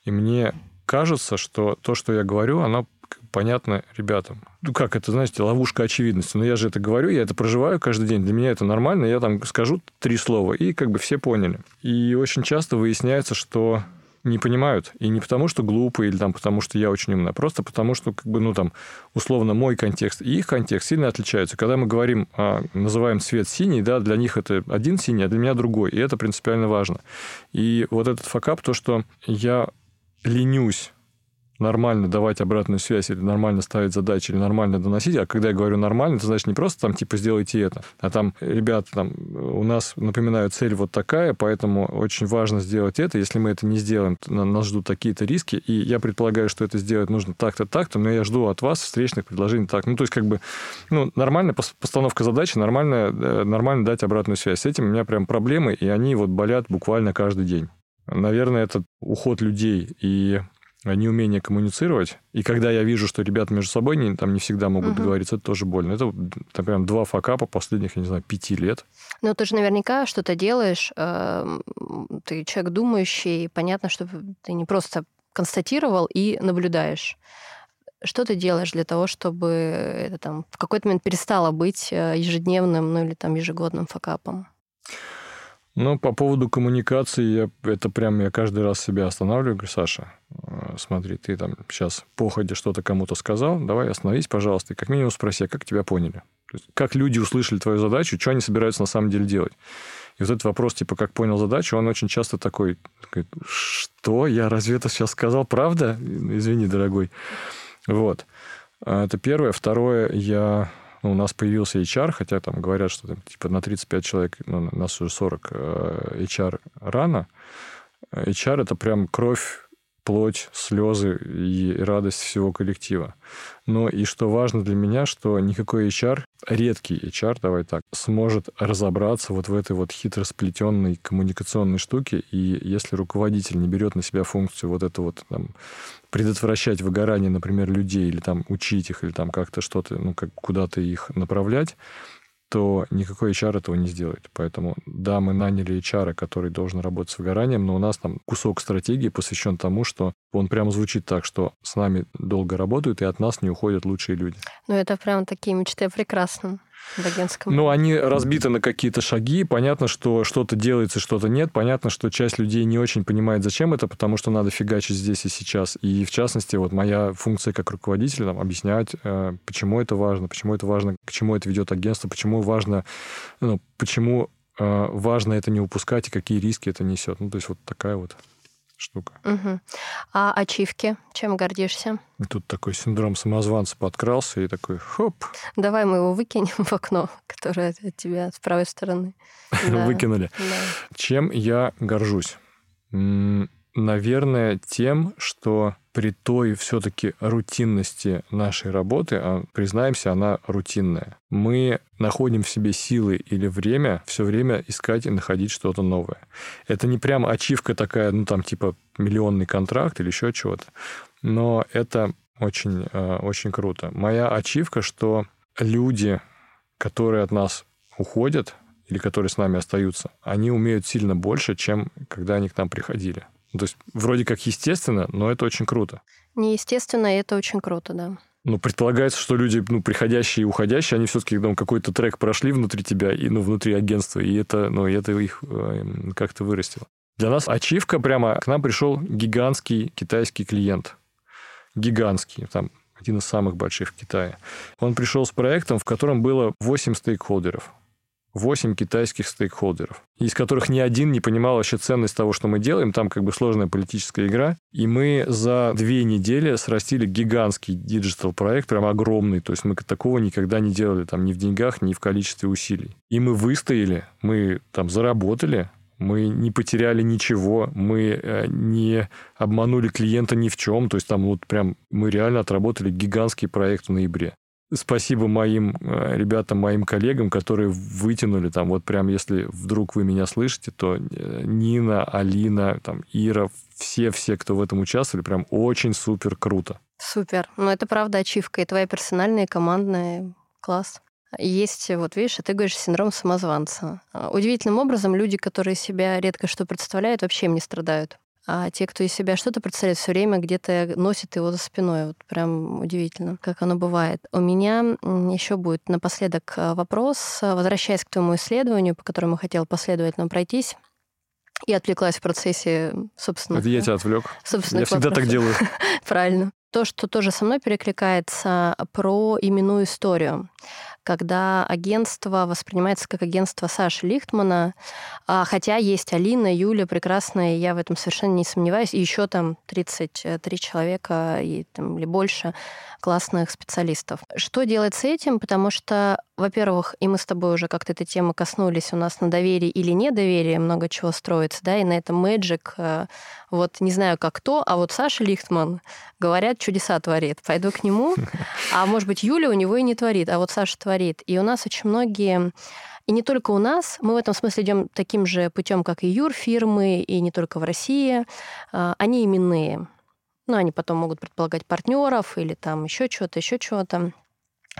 И мне кажется, что то, что я говорю, оно понятно ребятам. Ну, как это, знаете, ловушка очевидности. Но я же это говорю, я это проживаю каждый день. Для меня это нормально. Я там скажу три слова, и как бы все поняли. И очень часто выясняется, что не понимают. И не потому, что глупые, или там потому, что я очень умный, а просто потому, что, как бы, ну, там, условно, мой контекст и их контекст сильно отличаются. Когда мы говорим, а, называем цвет синий, да, для них это один синий, а для меня другой. И это принципиально важно. И вот этот факап, то, что я ленюсь нормально давать обратную связь или нормально ставить задачи или нормально доносить. А когда я говорю нормально, это значит не просто там типа сделайте это, а там, ребята, там у нас, напоминаю, цель вот такая, поэтому очень важно сделать это. Если мы это не сделаем, нас ждут такие-то риски, и я предполагаю, что это сделать нужно так-то, так-то, но я жду от вас встречных предложений так. Ну, то есть, как бы, ну, нормальная постановка задачи, нормально, э, нормально дать обратную связь. С этим у меня прям проблемы, и они вот болят буквально каждый день. Наверное, это уход людей и неумение коммуницировать. И когда я вижу, что ребята между собой не, там не всегда могут угу. договориться, это тоже больно. Это там, прям два факапа последних, я не знаю, пяти лет. Ну, ты же наверняка что-то делаешь, э, ты человек думающий, понятно, что ты не просто констатировал и наблюдаешь. Что ты делаешь для того, чтобы это там в какой-то момент перестало быть э, ежедневным, ну или там ежегодным факапом? Ну, по поводу коммуникации, я, это прям я каждый раз себя останавливаю, говорю, Саша, э, смотри, ты там сейчас походе что-то кому-то сказал, давай остановись, пожалуйста, и как минимум спроси, а как тебя поняли? То есть, как люди услышали твою задачу, что они собираются на самом деле делать? И вот этот вопрос, типа, как понял задачу, он очень часто такой, такой что? Я разве это сейчас сказал? Правда? Извини, дорогой. Вот. А, это первое. Второе, я ну, у нас появился HR, хотя там говорят, что там, типа на 35 человек, ну, нас уже 40, HR э, рано. HR – это прям кровь плоть, слезы и радость всего коллектива. Но и что важно для меня, что никакой HR, редкий HR, давай так, сможет разобраться вот в этой вот хитро сплетенной коммуникационной штуке. И если руководитель не берет на себя функцию вот это вот там, предотвращать выгорание, например, людей, или там учить их, или там как-то что-то, ну, как куда-то их направлять, то никакой HR этого не сделает. Поэтому, да, мы наняли HR, который должен работать с выгоранием, но у нас там кусок стратегии посвящен тому, что он прямо звучит так, что с нами долго работают, и от нас не уходят лучшие люди. Ну, это прям такие мечты о прекрасном в агентском? Ну, они разбиты на какие-то шаги. Понятно, что что-то делается, что-то нет. Понятно, что часть людей не очень понимает, зачем это, потому что надо фигачить здесь и сейчас. И, в частности, вот моя функция как руководителя там, объяснять, э, почему это важно, почему это важно, к чему это ведет агентство, почему важно, ну, почему э, важно это не упускать и какие риски это несет. Ну, то есть вот такая вот штука. Угу. А ачивки? Чем гордишься? Тут такой синдром самозванца подкрался и такой хоп. Давай мы его выкинем в окно, которое от тебя с правой стороны. Выкинули. Чем я горжусь? Наверное, тем, что при той все-таки рутинности нашей работы, а признаемся, она рутинная, мы находим в себе силы или время все время искать и находить что-то новое. Это не прям ачивка такая, ну там типа миллионный контракт или еще чего-то, но это очень, э, очень круто. Моя ачивка, что люди, которые от нас уходят или которые с нами остаются, они умеют сильно больше, чем когда они к нам приходили. Ну, то есть вроде как естественно, но это очень круто. Неестественно, и это очень круто, да. Ну, предполагается, что люди, ну, приходящие и уходящие, они все-таки там какой-то трек прошли внутри тебя, и, ну, внутри агентства, и это, ну, это их э, как-то вырастило. Для нас ачивка прямо к нам пришел гигантский китайский клиент. Гигантский, там один из самых больших в Китае. Он пришел с проектом, в котором было 8 стейкхолдеров. 8 китайских стейкхолдеров, из которых ни один не понимал вообще ценность того, что мы делаем. Там как бы сложная политическая игра. И мы за две недели срастили гигантский digital-проект, прям огромный. То есть мы такого никогда не делали там ни в деньгах, ни в количестве усилий. И мы выстояли, мы там заработали, мы не потеряли ничего, мы э, не обманули клиента ни в чем. То есть там вот прям мы реально отработали гигантский проект в ноябре. Спасибо моим э, ребятам, моим коллегам, которые вытянули там, вот прям, если вдруг вы меня слышите, то э, Нина, Алина, там, Ира, все-все, кто в этом участвовали, прям очень супер круто. Супер. Ну, это правда ачивка, и твоя персональная, и командная. Класс. Есть, вот видишь, а ты говоришь синдром самозванца. А, удивительным образом люди, которые себя редко что представляют, вообще им не страдают. А те, кто из себя что-то представляет, все время где-то носит его за спиной. Вот прям удивительно, как оно бывает. У меня еще будет напоследок э, вопрос, возвращаясь к твоему исследованию, по которому хотел последовательно пройтись. И отвлеклась в процессе, собственно. Это я тебя отвлек. Собственно, я всегда так делаю. Правильно. То, что тоже со мной перекликается про именную историю. Когда агентство воспринимается как агентство Саши Лихтмана, а, хотя есть Алина, Юля прекрасная, я в этом совершенно не сомневаюсь, и еще там 33 человека и, там, или больше классных специалистов. Что делать с этим? Потому что, во-первых, и мы с тобой уже как-то этой темы коснулись, у нас на доверии или недоверии много чего строится, да, и на этом Magic, э, вот не знаю как кто, а вот Саша Лихтман, говорят, чудеса творит. Пойду к нему, а может быть Юля у него и не творит, а вот Саша творит. И у нас очень многие и не только у нас, мы в этом смысле идем таким же путем, как и юрфирмы, и не только в России. Э, они именные. Ну, они потом могут предполагать партнеров или там еще чего-то, еще чего-то.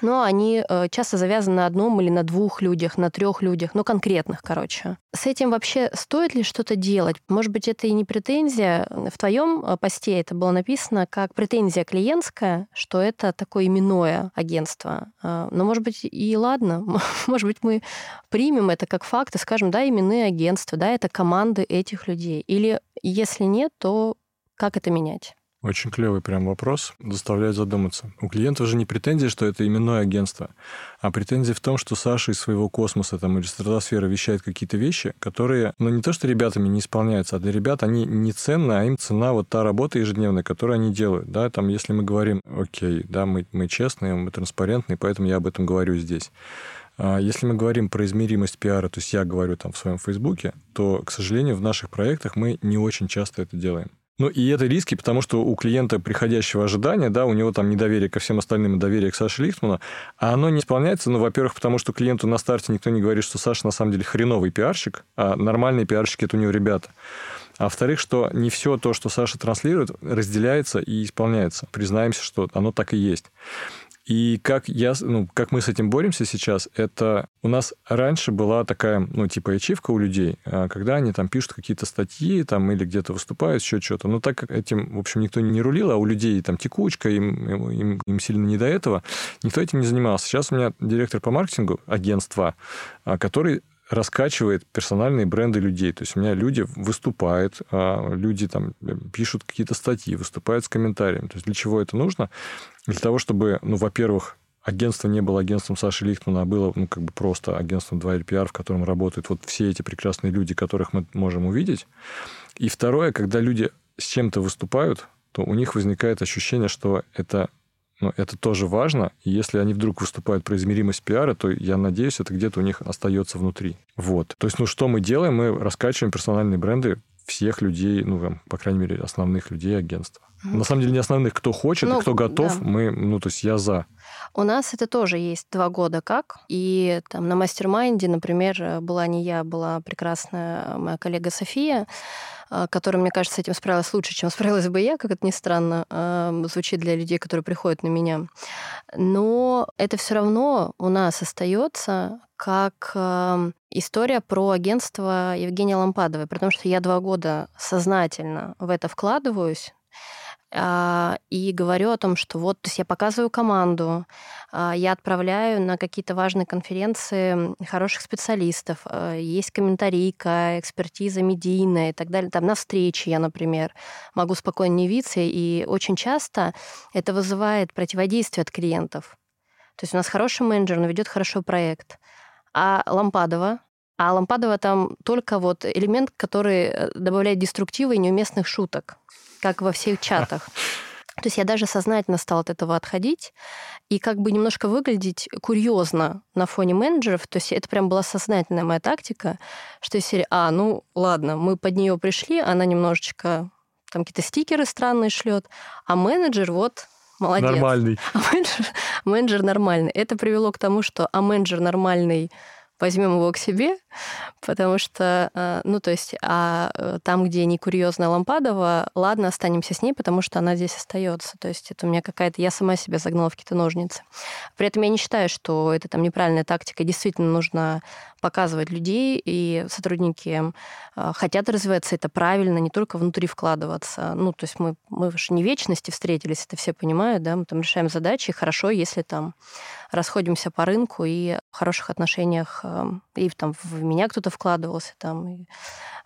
Но они э, часто завязаны на одном или на двух людях, на трех людях, ну, конкретных, короче. С этим вообще стоит ли что-то делать? Может быть, это и не претензия. В твоем э, посте это было написано как претензия клиентская, что это такое именное агентство. Э, но, может быть, и ладно. Может быть, мы примем это как факт и скажем, да, именные агентства, да, это команды этих людей. Или если нет, то как это менять? Очень клевый прям вопрос, заставляет задуматься. У клиента же не претензия, что это именное агентство, а претензия в том, что Саша из своего космоса там, или стратосферы вещает какие-то вещи, которые, ну, не то, что ребятами не исполняются, а для ребят они не ценны, а им цена вот та работа ежедневная, которую они делают. Да, там, если мы говорим, окей, да, мы, мы честные, мы транспарентные, поэтому я об этом говорю здесь. А если мы говорим про измеримость пиара, то есть я говорю там в своем Фейсбуке, то, к сожалению, в наших проектах мы не очень часто это делаем. Ну, и это риски, потому что у клиента приходящего ожидания, да, у него там недоверие ко всем остальным и доверие к Саше Лихтману, а оно не исполняется, ну, во-первых, потому что клиенту на старте никто не говорит, что Саша на самом деле хреновый пиарщик, а нормальные пиарщики – это у него ребята. А во-вторых, что не все то, что Саша транслирует, разделяется и исполняется. Признаемся, что оно так и есть. И как, я, ну, как мы с этим боремся сейчас, это у нас раньше была такая, ну, типа ячивка у людей, а, когда они там пишут какие-то статьи там или где-то выступают, еще что-то. Но так как этим, в общем, никто не рулил, а у людей там текучка, им, им, им сильно не до этого, никто этим не занимался. Сейчас у меня директор по маркетингу агентства, а, который раскачивает персональные бренды людей. То есть у меня люди выступают, а, люди там пишут какие-то статьи, выступают с комментариями. То есть для чего это нужно? Для того, чтобы, ну, во-первых, агентство не было агентством Саши Лихтмана, а было ну, как бы просто агентством 2LPR, в котором работают вот все эти прекрасные люди, которых мы можем увидеть. И второе, когда люди с чем-то выступают, то у них возникает ощущение, что это но это тоже важно. И если они вдруг выступают про измеримость пиара, то я надеюсь, это где-то у них остается внутри. Вот. То есть, ну, что мы делаем? Мы раскачиваем персональные бренды всех людей, ну, там, по крайней мере, основных людей агентства. Mm-hmm. На самом деле не основных, кто хочет ну, и кто готов, да. мы, ну, то есть я за. У нас это тоже есть два года как. И там на mastermind е, например, была не я, была прекрасная моя коллега София, а, которая, мне кажется, с этим справилась лучше, чем справилась бы я, как это ни странно звучит для людей, которые приходят на меня. Но это все равно у нас остается как история про агентство Евгении Лампадовой, потому что я два года сознательно в это вкладываюсь, и говорю о том, что вот, то есть я показываю команду, а, я отправляю на какие-то важные конференции хороших специалистов, а, есть комментарийка, экспертиза медийная и так далее. Там на встрече я, например, могу спокойно явиться, и очень часто это вызывает противодействие от клиентов. То есть у нас хороший менеджер, он ведет хорошо проект. А Лампадова, а Лампадова там только вот элемент, который э, добавляет деструктива и неуместных шуток как во всех чатах. То есть я даже сознательно стала от этого отходить и как бы немножко выглядеть курьезно на фоне менеджеров. То есть это прям была сознательная моя тактика, что из серии, а, ну ладно, мы под нее пришли, она немножечко там какие-то стикеры странные шлет, а менеджер вот молодец. Нормальный. А менеджер, менеджер нормальный. Это привело к тому, что а менеджер нормальный возьмем его к себе, потому что, э, ну, то есть, а э, там, где не курьезная Лампадова, ладно, останемся с ней, потому что она здесь остается. То есть это у меня какая-то... Я сама себя загнала в какие-то ножницы. При этом я не считаю, что это там неправильная тактика. Действительно нужно показывать людей, и сотрудники э, хотят развиваться, это правильно, не только внутри вкладываться. Ну, то есть мы, мы же не вечности встретились, это все понимают, да, мы там решаем задачи, хорошо, если там расходимся по рынку и в хороших отношениях и там в меня кто-то вкладывался, там, и,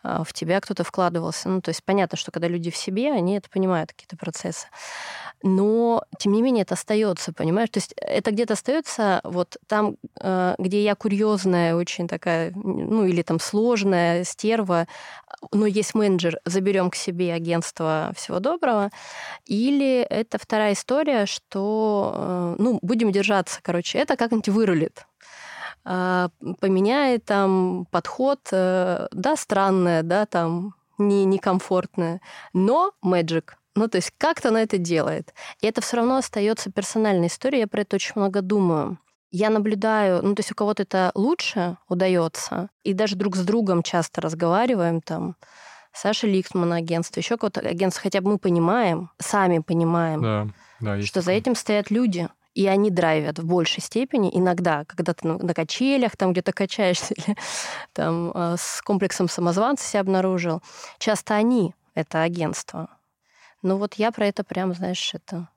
а, в тебя кто-то вкладывался. Ну, то есть понятно, что когда люди в себе, они это понимают, какие-то процессы. Но, тем не менее, это остается, понимаешь? То есть это где-то остается вот там, э, где я курьезная, очень такая, ну, или там сложная, стерва, но есть менеджер, заберем к себе агентство всего доброго. Или это вторая история, что, э, ну, будем держаться, короче, это как-нибудь вырулит а, поменяет там подход, э, да, странное, да, там не, некомфортное, но magic. Ну, то есть как-то она это делает. И это все равно остается персональной историей, я про это очень много думаю. Я наблюдаю, ну, то есть у кого-то это лучше удается, и даже друг с другом часто разговариваем, там, Саша Лихтман агентство, еще кого-то агентство, хотя бы мы понимаем, сами понимаем, да, да, что за этим стоят люди и они драйвят в большей степени иногда, когда ты на, качелях, там где-то качаешься, или там а, с комплексом самозванца себя обнаружил. Часто они — это агентство. Но вот я про это прям, знаешь, это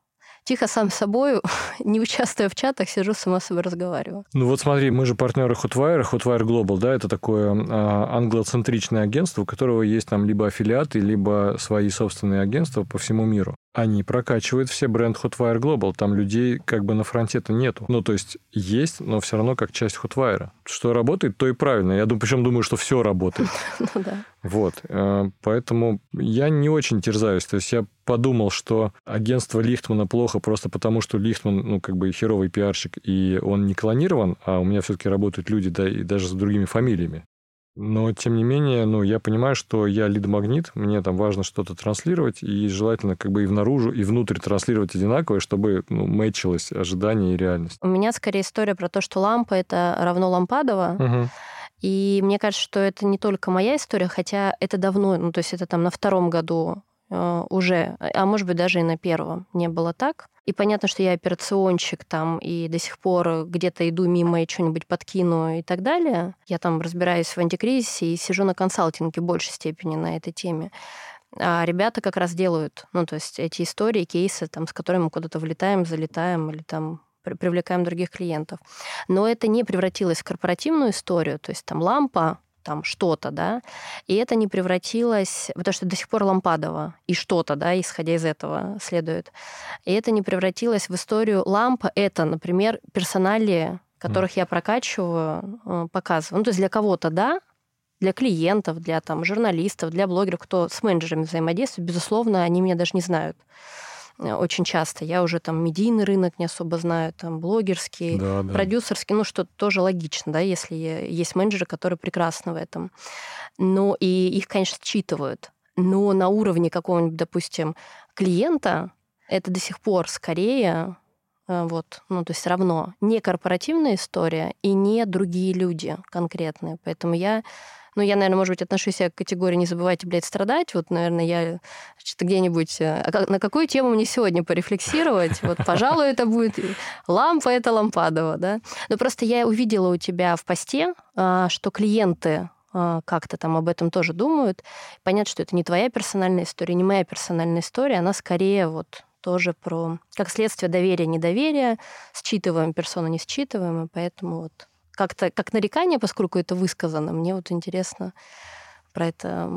тихо сам собой, не участвуя в чатах, сижу сама с собой разговариваю. Ну вот смотри, мы же партнеры Hotwire, Hotwire Global, да, это такое а, англоцентричное агентство, у которого есть там либо аффилиаты, либо свои собственные агентства по всему миру они прокачивают все бренд Hotwire Global. Там людей как бы на фронте-то нету. Ну, то есть есть, но все равно как часть Hotwire. Что работает, то и правильно. Я думаю, причем думаю, что все работает. Ну да. Вот. Э, поэтому я не очень терзаюсь. То есть я подумал, что агентство Лихтмана плохо просто потому, что Лихтман, ну, как бы херовый пиарщик, и он не клонирован, а у меня все-таки работают люди, да, и даже с другими фамилиями. Но, тем не менее, ну, я понимаю, что я лид-магнит, мне там важно что-то транслировать, и желательно как бы и внаружу, и внутрь транслировать одинаковое, чтобы ну, мэчилось ожидание и реальность. У меня скорее история про то, что лампа — это равно лампадово. Угу. И мне кажется, что это не только моя история, хотя это давно, ну, то есть это там на втором году уже, а может быть, даже и на первом не было так. И понятно, что я операционщик там, и до сих пор где-то иду мимо и что-нибудь подкину и так далее. Я там разбираюсь в антикризисе и сижу на консалтинге в большей степени на этой теме. А ребята как раз делают, ну, то есть эти истории, кейсы, там, с которыми мы куда-то влетаем, залетаем или там привлекаем других клиентов. Но это не превратилось в корпоративную историю, то есть там лампа, там что-то, да, и это не превратилось, потому что до сих пор лампадово, и что-то, да, исходя из этого следует. И это не превратилось в историю лампа, это, например, персонали, которых mm. я прокачиваю, э, показываю. Ну, то есть для кого-то, да, для клиентов, для там, журналистов, для блогеров, кто с менеджерами взаимодействует, безусловно, они меня даже не знают. Э, очень часто. Я уже там медийный рынок не особо знаю, там блогерский, да, да. продюсерский, ну что тоже логично, да, если есть менеджеры, которые прекрасны в этом. Но и их, конечно, считывают. Но на уровне какого-нибудь, допустим, клиента это до сих пор скорее э, вот, ну, то есть равно не корпоративная история и не другие люди конкретные. Поэтому я ну, я, наверное, может быть, отношусь к категории «не забывайте, блядь, страдать». Вот, наверное, я что-то где-нибудь... Э, а на какую тему мне сегодня порефлексировать? Вот, пожалуй, это будет лампа, это лампадова, да? Но просто я увидела у тебя в посте, а, что клиенты а, как-то там об этом тоже думают. Понятно, что это не твоя персональная история, не моя персональная история, она скорее вот тоже про, как следствие доверия, недоверия, считываем персону, не считываем, и поэтому вот как-то как нарекание, поскольку это высказано, мне вот интересно про это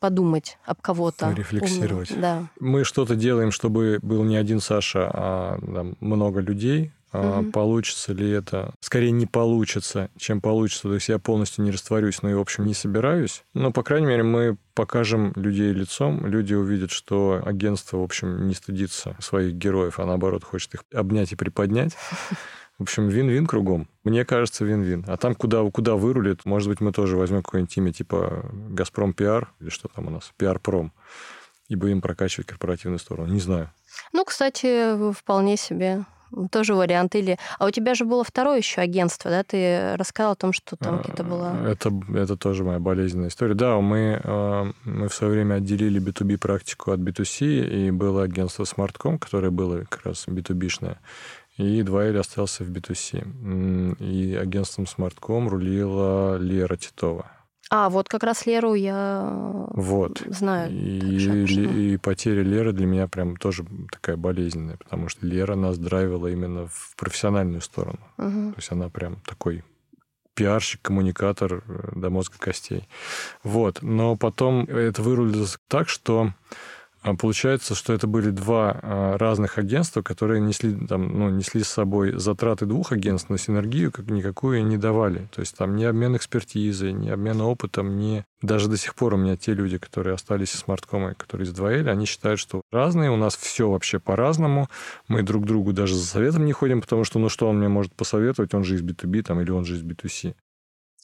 подумать об кого-то. Рефлексировать. Умного. Да. Мы что-то делаем, чтобы был не один Саша, а там, много людей. Угу. Получится ли это? Скорее не получится, чем получится. То есть я полностью не растворюсь, но и, в общем, не собираюсь. Но, по крайней мере, мы покажем людей лицом, люди увидят, что агентство, в общем, не стыдится своих героев, а наоборот хочет их обнять и приподнять. В общем, вин-вин кругом. Мне кажется, вин-вин. А там, куда, куда вырулит, может быть, мы тоже возьмем какое-нибудь имя типа «Газпром Пиар» или что там у нас, «Пиар-пром», и будем прокачивать корпоративную сторону. Не знаю. Ну, кстати, вполне себе тоже вариант. Или... А у тебя же было второе еще агентство, да? Ты рассказал о том, что там какие-то было... Это, это тоже моя болезненная история. Да, мы, э, мы в свое время отделили B2B практику от B2C, и было агентство Smartcom, которое было как раз B2B-шное. И 2L остался в B2C. И агентством Smartcom рулила Лера Титова. А, вот как раз Леру я вот. знаю. И, и потеря Леры для меня прям тоже такая болезненная, потому что Лера нас драйвила именно в профессиональную сторону. Угу. То есть она прям такой пиарщик, коммуникатор э, до мозга костей. Вот. Но потом это вырулилось так, что получается, что это были два а, разных агентства, которые несли, там, ну, несли с собой затраты двух агентств, но синергию как никакую не давали. То есть там ни обмен экспертизой, ни обмен опытом, ни... Даже до сих пор у меня те люди, которые остались из смарткома, которые из 2 они считают, что разные, у нас все вообще по-разному, мы друг другу даже за советом не ходим, потому что, ну, что он мне может посоветовать, он же из B2B там, или он же из B2C.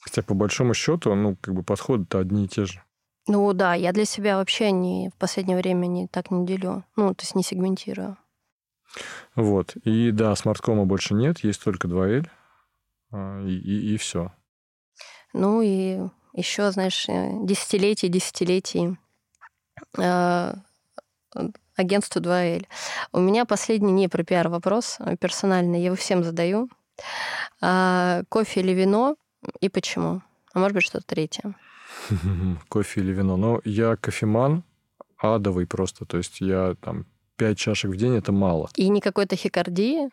Хотя, по большому счету, ну, как бы подходы-то одни и те же. Ну да, я для себя вообще не в последнее время не так не делю. Ну, то есть не сегментирую. Вот. И да, смарткома больше нет, есть только 2L. А, и, и, и все. Ну и еще, знаешь, э, десятилетий, десятилетий э, агентству 2L. У меня последний не про пиар вопрос, а персональный, я его всем задаю. А, кофе или вино и почему? А может быть, что-то третье. Кофе или вино. Но я кофеман адовый просто. То есть я там пять чашек в день это мало. И никакой тахикардии?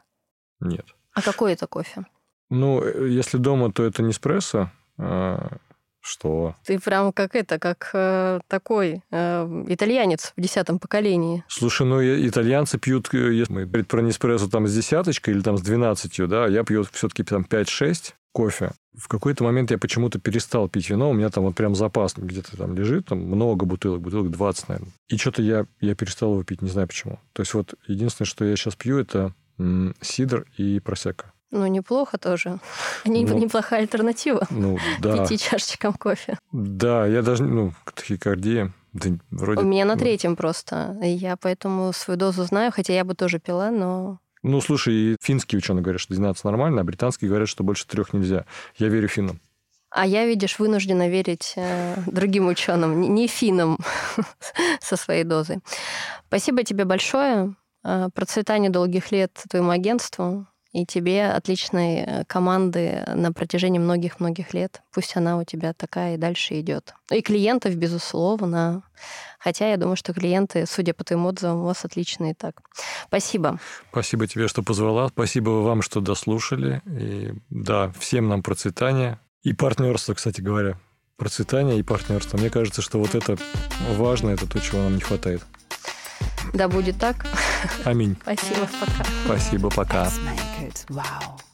Нет. А какой это кофе? Ну, э, если дома, то это не эспрессо. А, что? Ты прям как это, как э, такой э, итальянец в десятом поколении. Слушай, ну итальянцы пьют, э, если мы говорим про Неспрессо там с десяточкой или там с двенадцатью, да, я пью все-таки там 5-6 кофе. В какой-то момент я почему-то перестал пить вино, у меня там вот прям запас где-то там лежит, там много бутылок, бутылок 20, наверное. И что-то я, я перестал его пить, не знаю почему. То есть вот единственное, что я сейчас пью, это м- сидр и просека. Ну, неплохо тоже. Не, ну, неплохая альтернатива ну, да. пяти чашечкам кофе. Да, я даже, ну, тахикардия, да, вроде... У меня на третьем просто. Я поэтому свою дозу знаю, хотя я бы тоже пила, но ну, слушай, финские ученые говорят, что 12 нормально, а британские говорят, что больше трех нельзя. Я верю финнам. А я, видишь, вынуждена верить э, другим ученым, не финнам со своей дозой. Спасибо тебе большое. Э, процветания долгих лет твоему агентству и тебе отличной э, команды на протяжении многих-многих лет. Пусть она у тебя такая и дальше идет. И клиентов, безусловно. Хотя я думаю, что клиенты, судя по твоим отзывам, у вас отличные так. Спасибо. Спасибо тебе, что позвала. Спасибо вам, что дослушали. И да, всем нам процветания. И партнерство, кстати говоря. Процветание и партнерство. Мне кажется, что вот это важно, это то, чего нам не хватает. Да будет так. Аминь. Спасибо, пока. Спасибо, пока. Wow.